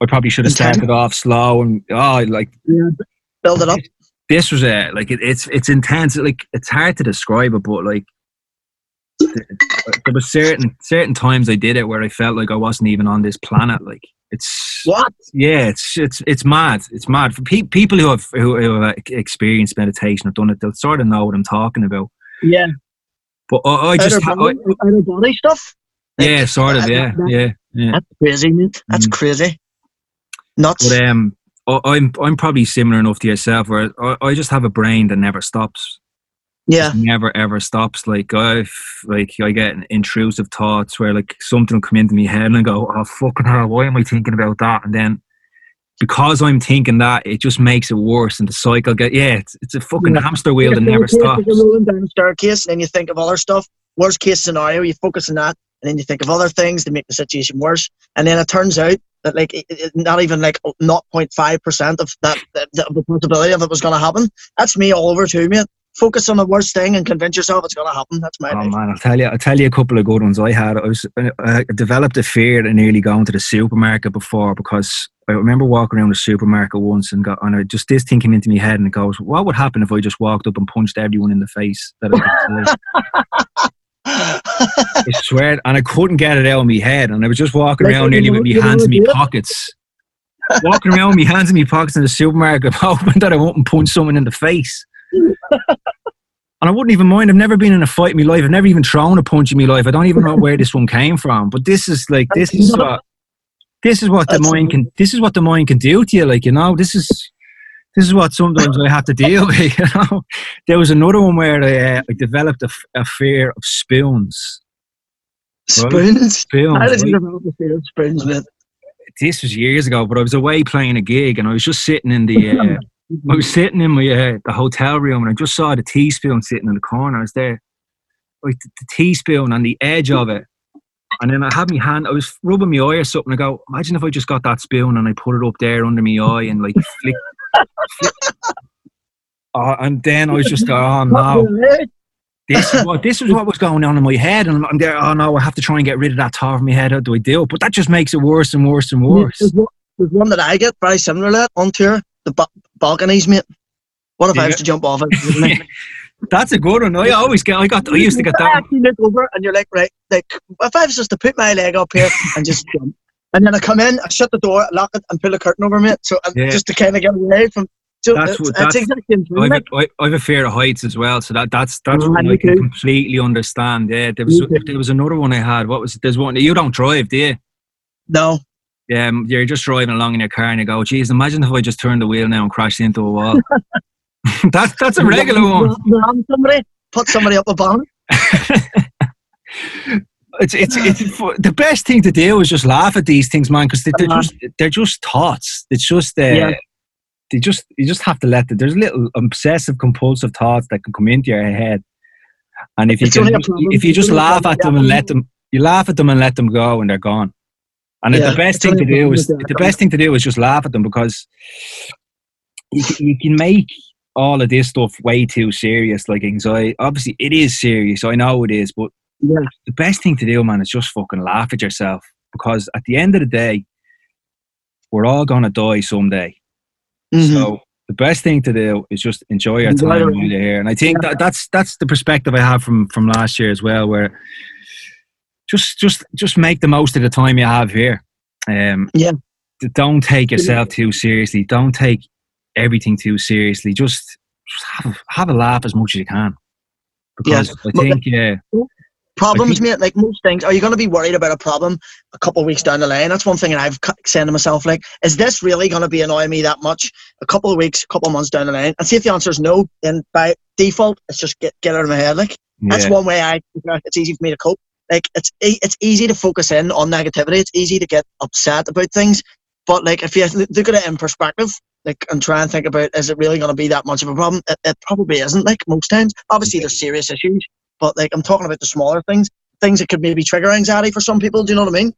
I probably should have started off slow and oh like build it up. this was a like it, it's it's intense like it's hard to describe it but like there was certain certain times I did it where I felt like I wasn't even on this planet like it's What? yeah it's it's it's mad it's mad for pe- people who have who, who have experienced meditation have done it they'll sort of know what I'm talking about Yeah, but I, I just out, ha- of I, body, out body stuff. yeah sort of yeah yeah yeah That's crazy, mate. That's Mm. crazy. Nuts. but um I- I'm I'm probably similar enough to yourself where I, I just have a brain that never stops yeah, never ever stops. Like I like I get intrusive thoughts where like something will come into my head and I go, Oh fucking hell, why am I thinking about that? And then because I'm thinking that, it just makes it worse and the cycle get yeah, it's, it's a fucking Yeah. hamster wheel that never stops. like a rolling down a staircase, and then you think of other stuff. Worst case scenario, you focus on that, and then you think of other things to make the situation worse. And then it turns out that like it, it, not even like 0.5 percent of that the, the possibility of it was going to happen. That's me all over too, mate. Focus on the worst thing and convince yourself it's going to happen. That's my Oh life. man, I'll tell you, I'll tell you a couple of good ones I had. I was I developed a fear of nearly going to the supermarket before because I remember walking around the supermarket once and got and I just this thing came into my head and it goes, what would happen if I just walked up and punched everyone in the face? That I. I swear, and I couldn't get it out of my head, and I was just walking Like, around nearly with my hands in my pockets. walking around with my hands in my pockets in the supermarket, hoping that I won't punch someone in the face. And I wouldn't even mind. I've never been in a fight in my life. I've never even thrown a punch in my life. I don't even know where this one came from. But this is like this is what this is what the mind can this is what the mind can do to you. Like you know, this is this is what sometimes I have to deal with. You know, there was another one where I, uh, I developed a, f- a fear of spoons. Spoons. Spoons. How did you right? develop the fear of spoons, man? This was years ago, but I was away playing a gig, and I was just sitting in the. Uh, I was sitting in my uh, the hotel room, and I just saw the teaspoon sitting in the corner. I was there, like the, the teaspoon on the edge of it, and then I had my hand. I was rubbing my eye or something. I go, imagine if I just got that spoon and I put it up there under my eye and like flick. flick. Oh, and then I was just, oh no, this is what this is what was going on in my head, and I'm there. Oh no, I have to try and get rid of that tar from my head. How do I do it? But that just makes it worse and worse and worse. There's one, there's one that I get very similar to that on tour, the ba- balconies, mate. What if I was to jump off it? That's a good one. I always get. I got. I used to get that. actually look over and you're like, right, like if I was just to put my leg up here and just jump, and then I come in, I shut the door, lock it, and pull a curtain over me, so and Yeah. just to kind of get away from. So That's what- that's- exactly I've like, a, I, I've a fear of heights as well, so that that's that's Oh, one me I can too. completely understand. Yeah, there was there was another one I had. What was? There's one you don't drive, do you? No, Yeah, um, you're just driving along in your car and you go, "Geez, imagine if I just turned the wheel now and crashed into a wall." that's that's a regular one. Somebody, put somebody up a bomb. It's it's it's the best thing to do is just laugh at these things, man, because they, they're Uh-huh. just they're just thoughts. It's just uh, Yeah. they just you just have to let it. there's little obsessive compulsive thoughts that can come into your head, and if you can, only a problem- if you just laugh at them and let them, you laugh at them and let them go, and they're gone. And Yeah, the best thing to do is the best thing to do is just laugh at them because you can, you can make all of this stuff way too serious, like anxiety. Obviously, it is serious. I know it is, but Yeah, the best thing to do, man, is just fucking laugh at yourself because at the end of the day, we're all gonna die someday. Mhm. So the best thing to do is just enjoy your time while you're here. And I think that that's that's the perspective I have from from last year as well, where just just just make the most of the time you have here. Um, Yeah. Don't take yourself too seriously. Don't take everything too seriously. Just, just have a, have a laugh as much as you can. Because I think, yeah, problems, I mate. Like most things, are you going to be worried about a problem a couple of weeks down the line? That's one thing that I've said to myself. Like, is this really going to be annoying me that much? A couple of weeks, a couple of months down the line, and see if the answer is no, then by default, it's just get get out of my head. Like that's yeah. one way I. It's easy for me to cope. Like it's it's easy to focus in on negativity. It's easy to get upset about things. But like if you look at it in perspective, like and try and think about is it really going to be that much of a problem? It, it probably isn't. Like most times, obviously there's serious issues, but like I'm talking about the smaller things, things that could maybe trigger anxiety for some people. Do you know what I mean?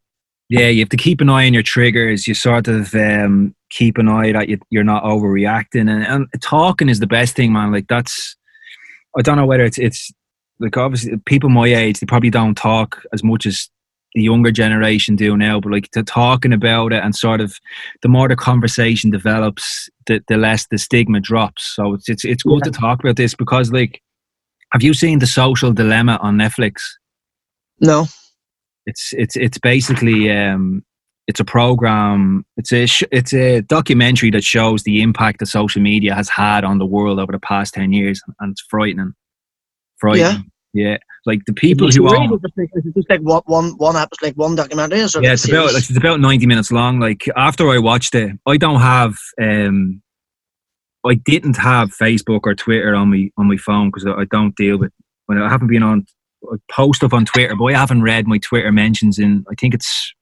Yeah, you have to keep an eye on your triggers. You sort of um, keep an eye that you, you're not overreacting, and, and talking is the best thing, man. Like that's, I don't know whether it's it's like obviously people my age they probably don't talk as much as the younger generation do now, but like to talking about it and sort of the more the conversation develops, the, the less the stigma drops. So it's it's it's good to talk about this because like, have you seen the Social Dilemma on Netflix? No. it's it's it's basically um it's a program it's a sh- it's a documentary that shows the impact that social media has had on the world over the past 10 years and it's frightening frightening yeah, like the people Is it who really own just like, is it just like one one one episode, like one documentary? Or is yeah it's about like, it's about 90 minutes long like after i watched it i don't have um i didn't have facebook or twitter on me on my phone because I, don't deal with when i haven't been on I post stuff on twitter but i haven't read my twitter mentions in i think it's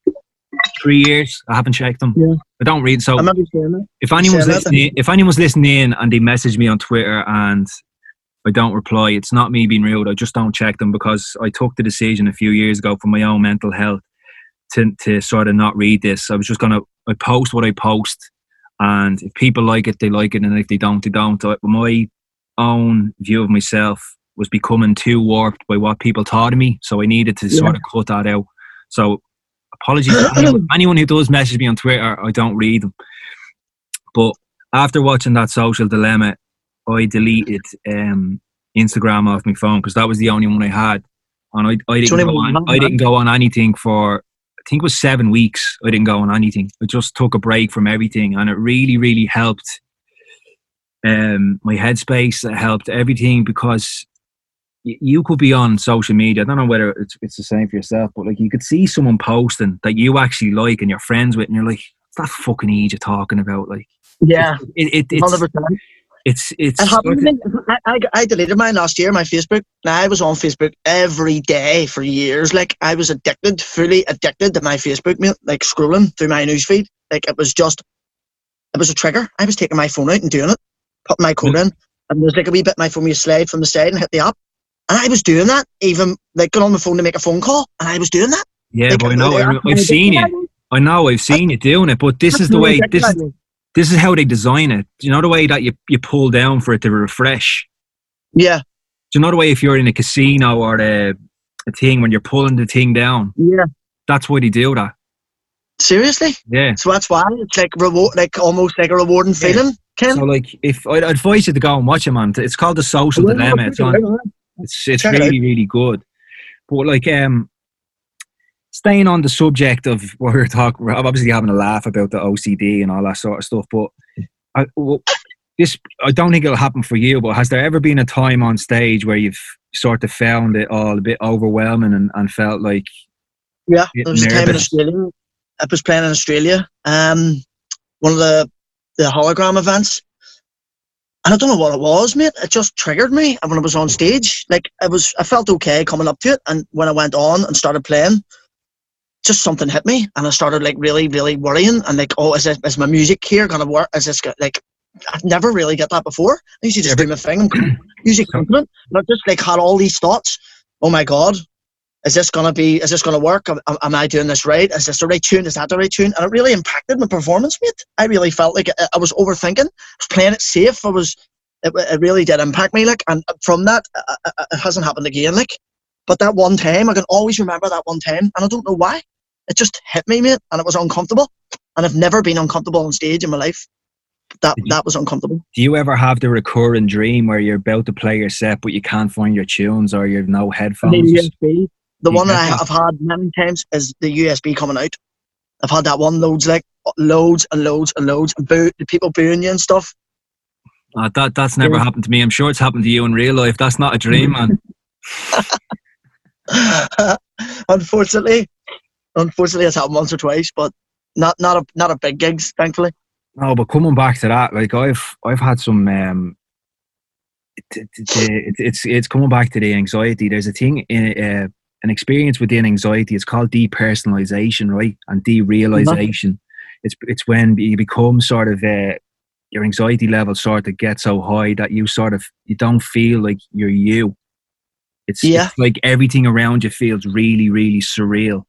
three years i haven't checked them Yeah. i don't read so I remember saying if anyone's listening if anyone's listening and they message me on twitter and I don't reply. It's not me being rude. I just don't check them because I took the decision a few years ago for my own mental health to to sort of not read this. I was just gonna I post what I post, and if people like it, they like it, and if they don't, they don't. I, my own view of myself was becoming too warped by what people thought of me, so I needed to Yeah. sort of cut that out. So apologies to anyone, anyone who does message me on Twitter. I don't read them, but after watching that social dilemma, I deleted um, Instagram off my phone because that was the only one I had, and I, I didn't go on. I didn't go on anything for I think it was seven weeks. I didn't go on anything. I just took a break from everything, and it really, really helped. Um, my headspace it helped everything because you could be on social media. I don't know whether it's, it's the same for yourself, but like you could see someone posting that you actually like and you're friends with, and you're like, "That fucking age you're talking about." Like, yeah, it, it, it's, 100%. It's it's It happened to me. I, I, I deleted mine last year, my Facebook. I was on Facebook every day for years. Like, I was addicted, fully addicted to my Facebook. Like, scrolling through my newsfeed. Like, it was just, it was a trigger. I was taking my phone out and doing it, putting my code mm. in. And there's like a wee bit my phone, you slide from the side and hit the app. And I was doing that, even like got on the phone to make a phone call, and I was doing that. yeah, Like, but I know I- I've seen it. I know I've seen you doing it, but this is the way this is this is how they design it. Do you know the way that you you pull down for it to refresh? Yeah, Do you know the way if you're in a casino or a, a thing when you're pulling the thing down? yeah. That's why they do that. Seriously? Yeah. So that's why it's like reward, like almost like a rewarding Yeah. feeling. Ken? So like, if I'd advise you to go and watch it, man. It's called the Social Dilemma. It's on. It's it's Check it really really good. But like, um, staying on the subject of what we we're talking, we're obviously having a laugh about the OCD and all that sort of stuff. But I, well, this, I don't think it'll happen for you. But has there ever been a time on stage where you've sort of found it all a bit overwhelming and, and felt like Yeah, there was a time in. Australia. I was playing in Australia. Um, one of the the hologram events, and I don't know what it was, mate. It just triggered me And when I was on stage. Like I was, I felt okay coming up to it, and when I went on and started playing, just something hit me, and I started like really, really worrying, and like, oh, is this, is my music here gonna work? Is this like? I've never really get that before. I used to just do my thing. I'm usually confident, and I just like had all these thoughts. Oh my god, is this gonna be is this gonna work am, am- i doing this right is this the right tune is that the right tune and it really impacted my performance mate i really felt like i, I was overthinking i was playing it safe i was it, it really did impact me like and from that it hasn't happened again like but that one time i can always remember that one time and i don't know why it just hit me mate and it was uncomfortable and i've never been uncomfortable on stage in my life that you- that was uncomfortable Do you ever have the recurring dream where you're about to play your set but you can't find your tunes or you've no headphones? USB. The You one that I, I've had many times is the USB coming out. I've had that one loads, like loads and loads and loads, and boo, the people booing you and stuff. Uh, that that's never Yeah. happened to me. I'm sure it's happened to you in real life. That's not a dream, man. unfortunately, unfortunately, it's happened once or twice, but not not a not a big gigs, thankfully. No, but coming back to that, like I've I've had some um, it- it's it's coming back to the anxiety. There's a thing in uh, an experience within anxiety. It's called depersonalization, right? And derealization. It's it's when you become sort of uh, your anxiety level sort of gets so high that you sort of you don't feel like you're you. It's, Yeah. it's like everything around you feels really really surreal.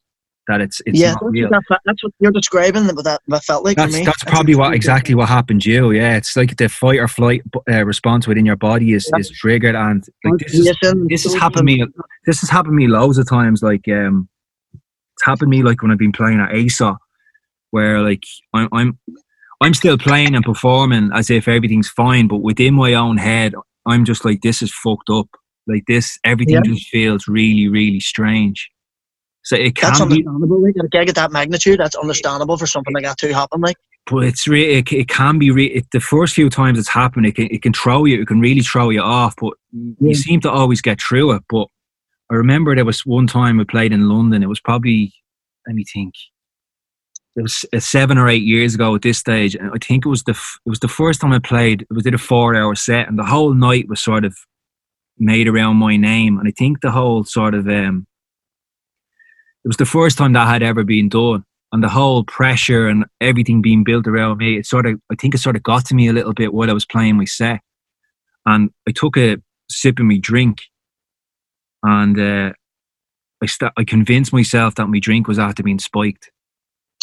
That it's it's yeah, not that's, real. what that's what you're describing. What that, that felt like That's for me. that's probably what exactly what happened to you. Yeah, it's like the fight or flight uh, response within your body is, Yeah. is triggered, and like this is this has so- happened me. This has happened me loads of times. Like um, it's happened me like when I've been playing at ASA, where like I'm I'm I'm still playing and performing as if everything's fine, but within my own head, I'm just like this is fucked up. Like this, everything Yeah. just feels really really strange. So it can That's be understandable. Like, a gig at that magnitude, that's understandable for something like that to happen. Like, but it's re- it, it can be re- it, the first few times it's happened it can, it can throw you it can really throw you off but Yeah. you seem to always get through it but I remember there was one time we played in London it was probably let me think it was uh, seven or eight years ago at this stage and I think it was the f- it was the first time I played it was did a four hour set and the whole night was sort of made around my name and I think the whole sort of um it was the first time that had ever been done and the whole pressure and everything being built around me, it sort of, I think it sort of got to me a little bit while I was playing my set. And I took a sip of my drink and uh, I, st- I convinced myself that my drink was after being spiked.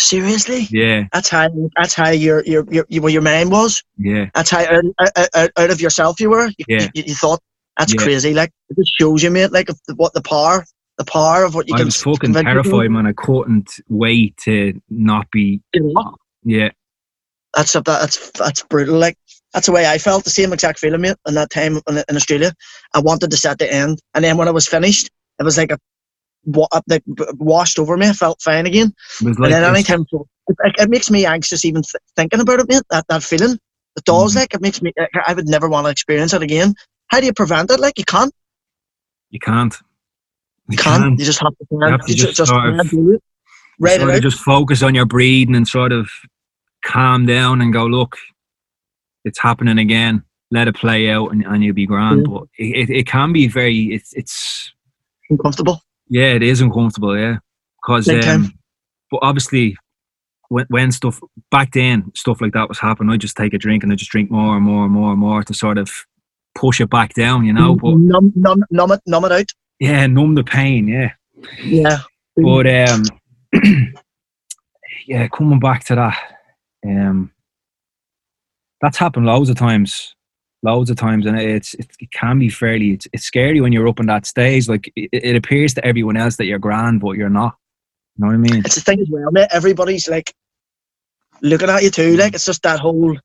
seriously, Yeah, that's how that's how your your your, your, your mind was. yeah, That's how out, out, out- out of yourself you were. You, Yeah. you, you thought that's Yeah. crazy. Like it just shows you, mate. Like the, what the power, the power of what you I can. was fucking terrified, man. I couldn't wait to not be, yeah, That's a, that's that's brutal. Like that's the way I felt. The same exact feeling, mate. In that time in, in Australia, I wanted to set the end, and then when I was finished, it was like a wa- like washed over me. I felt fine again. it and then anytime, it, it, it makes me anxious even th- thinking about it, mate. That that feeling, it does. Mhm. Like it makes me. I- I would never want to experience it again. How do you prevent it? Like you can't. You can't. You can't. You just have to, You have to you just just, sort of- do it. Right sort of just focus on your breathing and sort of calm down and go, look, it's happening again. Let it play out and, and you'll be grand. Yeah. But it, it, it can be very, it's, it's, uncomfortable. yeah, it is uncomfortable, yeah. Because, um, but obviously, when, when stuff back then, stuff like that was happening, I just take a drink and I just drink more and more and more and more to sort of push it back down, you know. But numb, numb, numb it, numb it out. yeah, numb the pain, yeah. Yeah. But um, yeah, coming back to that, um, that's happened loads of times, loads of times, and it's it, it can be fairly it's, it's scary when you're up on that stage. Like it, it appears to everyone else that you're grand, but you're not. You know what I mean? It's the thing as well, mate. Everybody's like looking at you too. Like it's just that whole.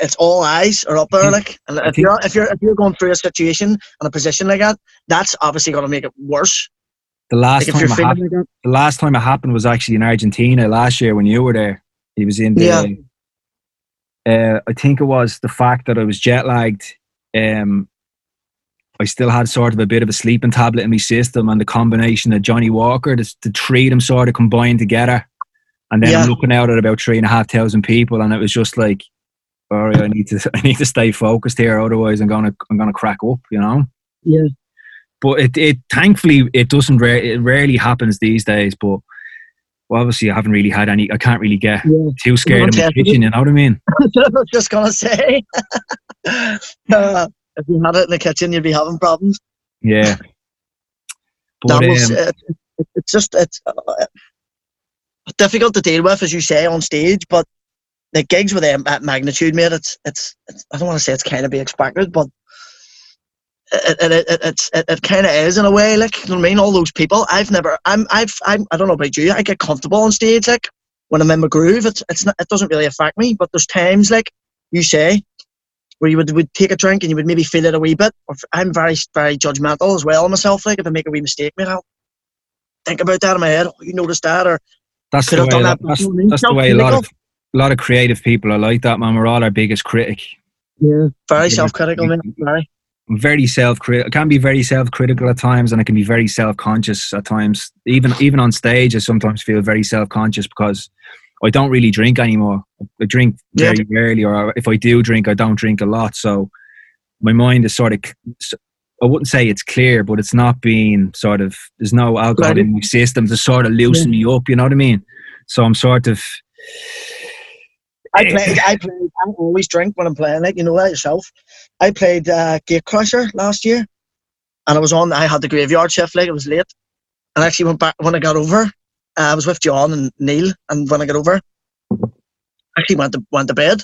It's all eyes are up there, like. And if you're if you're if you're going through a situation and a position like that, that's obviously going to make it worse. The last Like time it happened, like the last time it happened was actually in Argentina last year when you were there. He was in the. Yeah. Uh, I think it was the fact that I was jet lagged. Um, I still had sort of a bit of a sleeping tablet in my system, and the combination of Johnnie Walker, the, the three of them sort of combined together. And then Yeah. I'm looking out at about three and a half thousand people, and it was just like, I need to, I need to stay focused here, otherwise I'm gonna, I'm gonna crack up, you know. Yeah. But it, it thankfully it doesn't, rare, it rarely happens these days. But well, obviously I haven't really had any. I can't really get yeah. too scared in my kitchen. You know what I mean? I was just gonna say, uh, if you had it in the kitchen, you'd be having problems. Yeah. that was um, it, it, it's just it's uh, difficult to deal with, as you say, on stage. But the gigs with them at magnitude, mate, it's it's, it's I don't want to say it's kind of be expected, but it it, it, it's it, it kind of is in a way. Like you know what I mean, all those people. I've never. I'm I've I'm, I don't know about you. I get comfortable on stage, like when I'm in my groove. It's it's not. It doesn't really affect me. But there's times like you say. Where you would, would take a drink and you would maybe feel it a wee bit. Or I'm very, very judgmental as well myself. Like if I make a wee mistake, mate, I'll think about that in my head. Oh, you noticed that, or that's the way. That, that. that's, you know what I mean? that's the way a lot of. A lot of creative people are like that, man. We're all our biggest critic. yeah, very self-critical, man. Very. Very self critical. I can be very self critical at times, and I can be very self conscious at times. Even even on stage, I sometimes feel very self conscious because I don't really drink anymore. I drink Yeah. very rarely, or if I do drink, I don't drink a lot. So my mind is sort of. I wouldn't say it's clear, but it's not being sort of. There's no alcohol Right. in my system to sort of loosen me up. You know what I mean? So I'm sort of. I played. I played. I always drink when I'm playing. it, you know that yourself. I played uh, Gatecrasher last year, and I was on. I had the graveyard shift. Like it was late, and I actually went back when I got over. Uh, I was with John and Neil, and when I got over, I actually went to went to bed.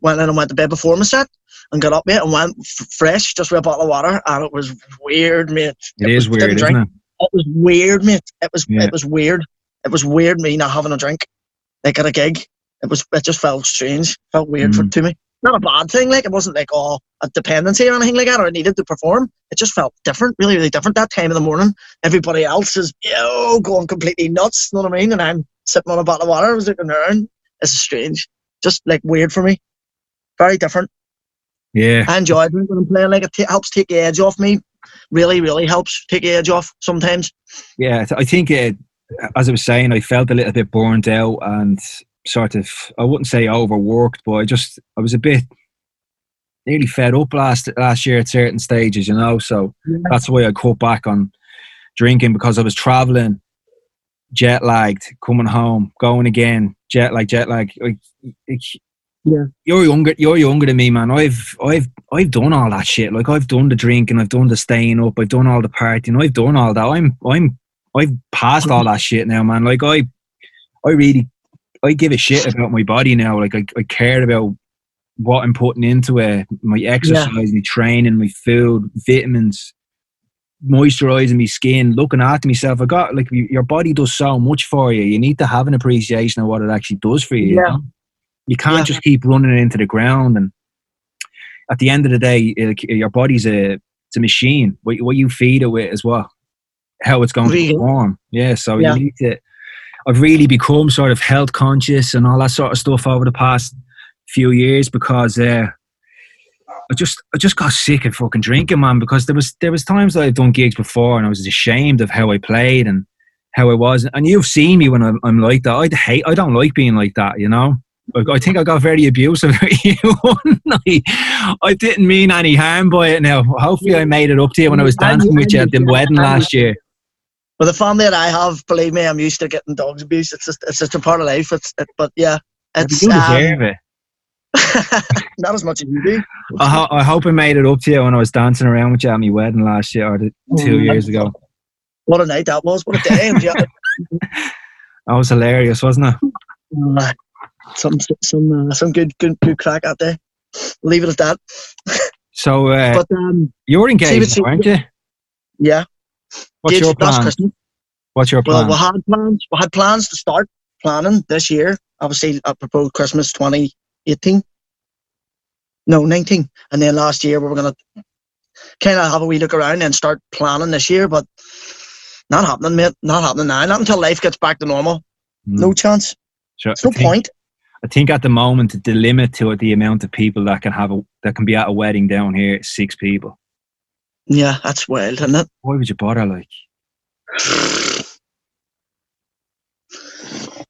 Went in and went to bed before my set, and got up mate and went f- fresh just with a bottle of water, and it was weird, mate. It is was- weird, isn't it? it was weird, mate. It was Yeah. it was weird. It was weird me not having a drink, like at a gig. It was it just felt strange, felt weird for, Mm. to me. Not a bad thing, like it wasn't like oh a dependency or anything like that, or I needed to perform. It just felt different, really, really different. That time of the morning, everybody else is yo going completely nuts. You know what I mean? And I'm sitting on a bottle of water. I was looking around. Is strange, just like weird for me. Very different. Yeah. I enjoy it when I'm playing. Like it ta- helps take the edge off me. Really, really helps take the edge off sometimes. Yeah, I think it, as I was saying, I felt a little bit burnt out and sort of, I wouldn't say overworked, but I just, I was a bit nearly fed up last last year at certain stages, you know. So Yeah. that's why I cut back on drinking because I was traveling, jet lagged, coming home, going again, jet lag, jet lag. Like, like, Yeah. you're younger. You're younger than me, man. I've I've I've done all that shit. Like I've done the drinking, I've done the staying up, I've done all the partying, I've done all that. I'm I'm I've passed all that shit now, man. Like I I really I give a shit about my body now. Like I, I care about what I'm putting into it, my exercise, my training, my food, vitamins, moisturizing my skin, looking after myself. I got like your body does so much for you. You need to have an appreciation of what it actually does for you. you Yeah. know? You can't Yeah. just keep running it into the ground. And at the end of the day, like, your body's a it's a machine. What, what you feed it with is what how it's going Really? to perform. Yeah. So Yeah. you need to. I've really become sort of health conscious and all that sort of stuff over the past few years because uh, I just I just got sick of fucking drinking, man. Because there was there was times that I've done gigs before, and I was ashamed of how I played and how I was. And you've seen me when I'm, I'm like that. I hate. I don't like being like that. You know. I think I got very abusive at you one night. I didn't mean any harm by it. Now, hopefully, I made it up to you when I was dancing with you at the wedding last year. But the family that I have, believe me, I'm used to getting dogs abuse. It's just it's just a part of life. It's it, but yeah, it's you deserve um, it. not as much as you do. I, ho- I, hope I made it up to you when I was dancing around with you at my wedding last year or two mm, years ago. What a night that was! What a day! that was hilarious, wasn't it? Uh, some some uh, some good good good crack out there. Leave it at that. So, uh, but um, you're engaged, aren't you? Yeah. What's your plan? What's your plan? Well, we had plans. We had plans to start planning this year. Obviously, I proposed Christmas 2018. No, 19. And then last year we were going to kind of have a wee look around and start planning this year, but not happening, mate. Not happening now. Not until life gets back to normal. Mm. No chance. Sure. There's no think, point. I think at the moment the limit to the amount of people that can have a that can be at a wedding down here is six people. Yeah, that's wild, isn't it? Why would you bother? Like,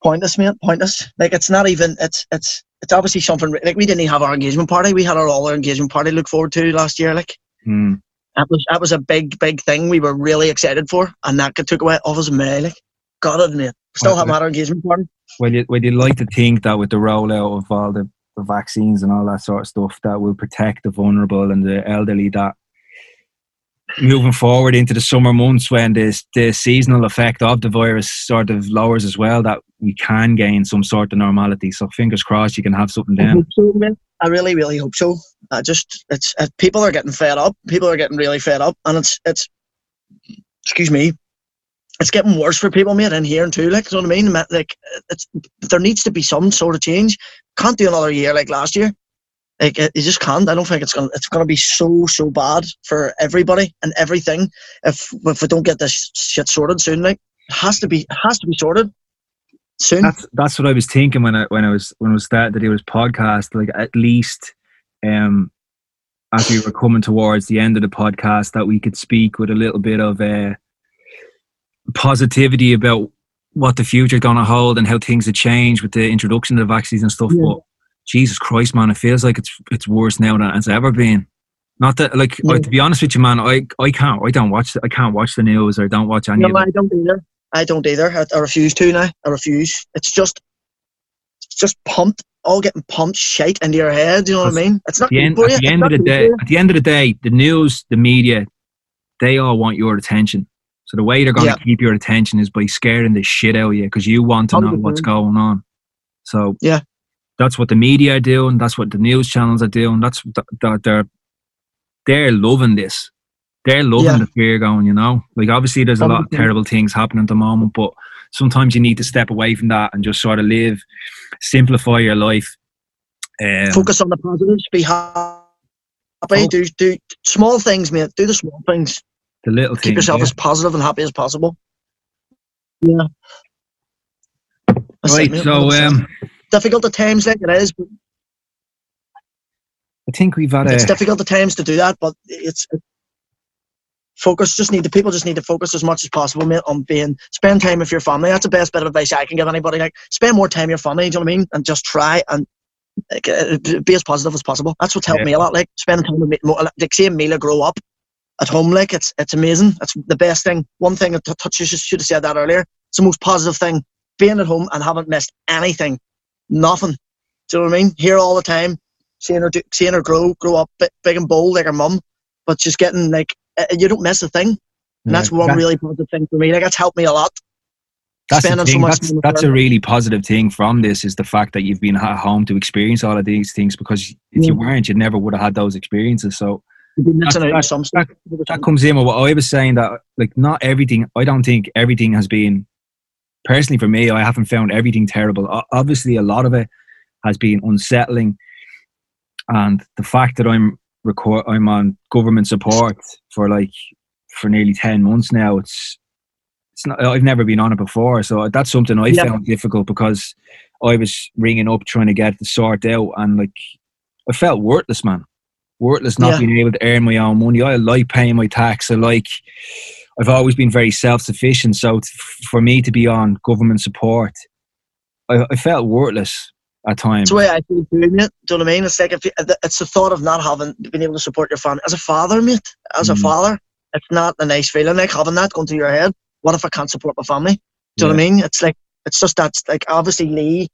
pointless, mate. Pointless. Like, it's not even. It's it's it's obviously something. Like, we didn't even have our engagement party. We had our all our engagement party look forward to last year. Like, mm. that was that was a big big thing. We were really excited for, and that took away off us May. Like, got it, mate. Still well, haven't had our engagement party. Well, you, well, you like to think that with the rollout of all the, the vaccines and all that sort of stuff, that will protect the vulnerable and the elderly. That moving forward into the summer months when the, the seasonal effect of the virus sort of lowers as well, that we can gain some sort of normality. So fingers crossed you can have something down. I, I really, really hope so. I just, it's, it, people are getting fed up. People are getting really fed up. And it's, it's, excuse me, it's getting worse for people, mate, in here and too. Like, you know what I mean? Like, it's, there needs to be some sort of change. Can't do another year like last year. Like you just can't. I don't think it's gonna. It's gonna be so so bad for everybody and everything if if we don't get this shit sorted soon. Like it has to be. It has to be sorted soon. That's that's what I was thinking when I when I was when I was starting to do this podcast. Like at least, um, as we were coming towards the end of the podcast, that we could speak with a little bit of uh, positivity about what the future is going to hold and how things have changed with the introduction of the vaccines and stuff. Yeah. But Jesus Christ, man, it feels like it's it's worse now than it's ever been. Not that, like, yeah. to be honest with you, man, I I can't, I don't watch, I can't watch the news or don't watch any. No, I don't either. I don't either. I, I, refuse to now. I refuse. It's just, it's just pumped, all getting pumped shite into your head. You know what I mean? It's not. The end, at the end of the day, at the end of the day, the news, the media, they all want your attention. So the way they're going to keep your attention is by scaring the shit out of you because you want to know what's going on. So yeah, that's what the media are doing. That's what the news channels are doing. That's that they're they're loving this. They're loving yeah. the fear going. You know, like obviously there's a lot of terrible things happening at the moment, but sometimes you need to step away from that and just sort of live, simplify your life. Um, Focus on the positives. Be happy. Oh. Do do small things, mate. Do the small things. The little Keep yourself yeah. as positive and happy as possible. Yeah. That's right. It, so um difficult at times, like it is. But I think we've had. It's a, difficult at times to do that, but it's focus. Just need the people just need to focus as much as possible, mate, on being spend time with your family. That's the best bit of advice I can give anybody. Like spend more time with your family. Do you know what I mean? And just try and like, uh, be as positive as possible. That's what's helped yeah. me a lot. Like spending time with me, like seeing Mila grow up at home. Like it's it's amazing. It's the best thing. One thing that touches should have said that earlier. It's the most positive thing. Being at home and haven't missed anything nothing. Do you know what I mean? Here all the time, seeing her, do, seeing her grow, grow up big, big and bold like her mum, but she's getting like eh, eh, you don't miss a thing, and that's one that's, really positive thing for me. Like that's helped me a lot. That's the thing. So that's, that's a really positive thing from this is the fact that you've been at home to experience all of these things because if yeah. you weren't, you never would have had those experiences. So that, that, that comes in with what I was saying that like not everything. I don't think everything has been personally for me, I haven't found everything terrible. Obviously, a lot of it has been unsettling, and the fact that I'm record I'm on government support for like for nearly ten months now. It's it's not. I've never been on it before, so uh, that's something I yeah. found difficult because I was ringing up trying to get the sort out, and like I felt worthless, man. worthless not Yeah. being able to earn my own money. I like paying my tax. I like. I've always been very self sufficient. So t- for me to be on government support, I, I felt worthless at times. That's the way I feel too, mate. Do you know what I mean? It's like if you, it's the thought of not having been able to support your family as a father, mate. As a Mm. father, it's not a nice feeling. Like having that going through your head. What if I can't support my family? Do you know what I mean? It's like it's just that. Like obviously Lee,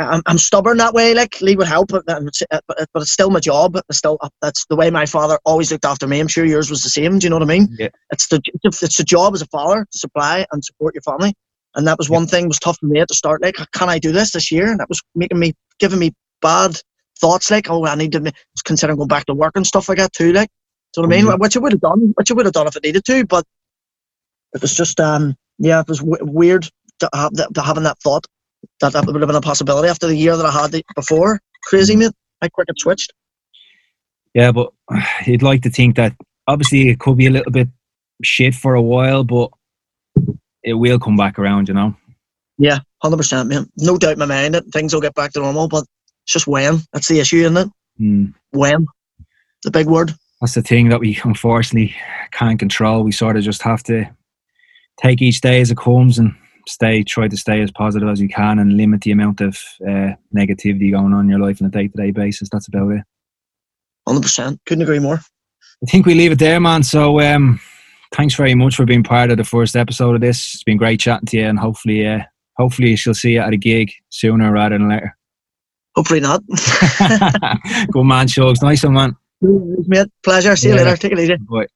I'm, I'm stubborn that way. Like Lee would help, but, but it's- but but it's still my job. It's still that's the way my father always looked after me. I'm sure yours was the same. Do you know what I mean? Yeah. It's the it's the job as a father to supply and support your family. And that was one thing was tough for me at the start. Like, can I do this this year? And that was making me giving me bad thoughts. Like, oh, I need to consider going back to work and stuff like that too. Like, do you know what I mean? Mhm. Which I would have done. Which I would have done if I needed to. But it was just um yeah, it was w- weird to have that, to having that thought that that would have been a possibility after the year that I had before. Crazy, mate. How quick it switched. Yeah, but you'd like to think that obviously it could be a little bit shit for a while, but it will come back around, you know. Yeah, hundred percent, man. No doubt in my mind that things will get back to normal, but it's just when. That's the issue, isn't it? Mm. When. The big word. That's the thing that we unfortunately can't control. We sort of just have to take each day as it comes and stay, try to stay as positive as you can and limit the amount of uh, negativity going on in your life on a day to day basis. That's about it. Hundred percent. Couldn't agree more. I think we leave it there, man. So, um, thanks very much for being part of the first episode of this. It's been great chatting to you, and hopefully, uh, hopefully, she'll see you at a gig sooner rather than later. Hopefully not. Good man, Shugz. Nice one, man. mate. Pleasure. See you Yeah. later. Take it easy. Bye.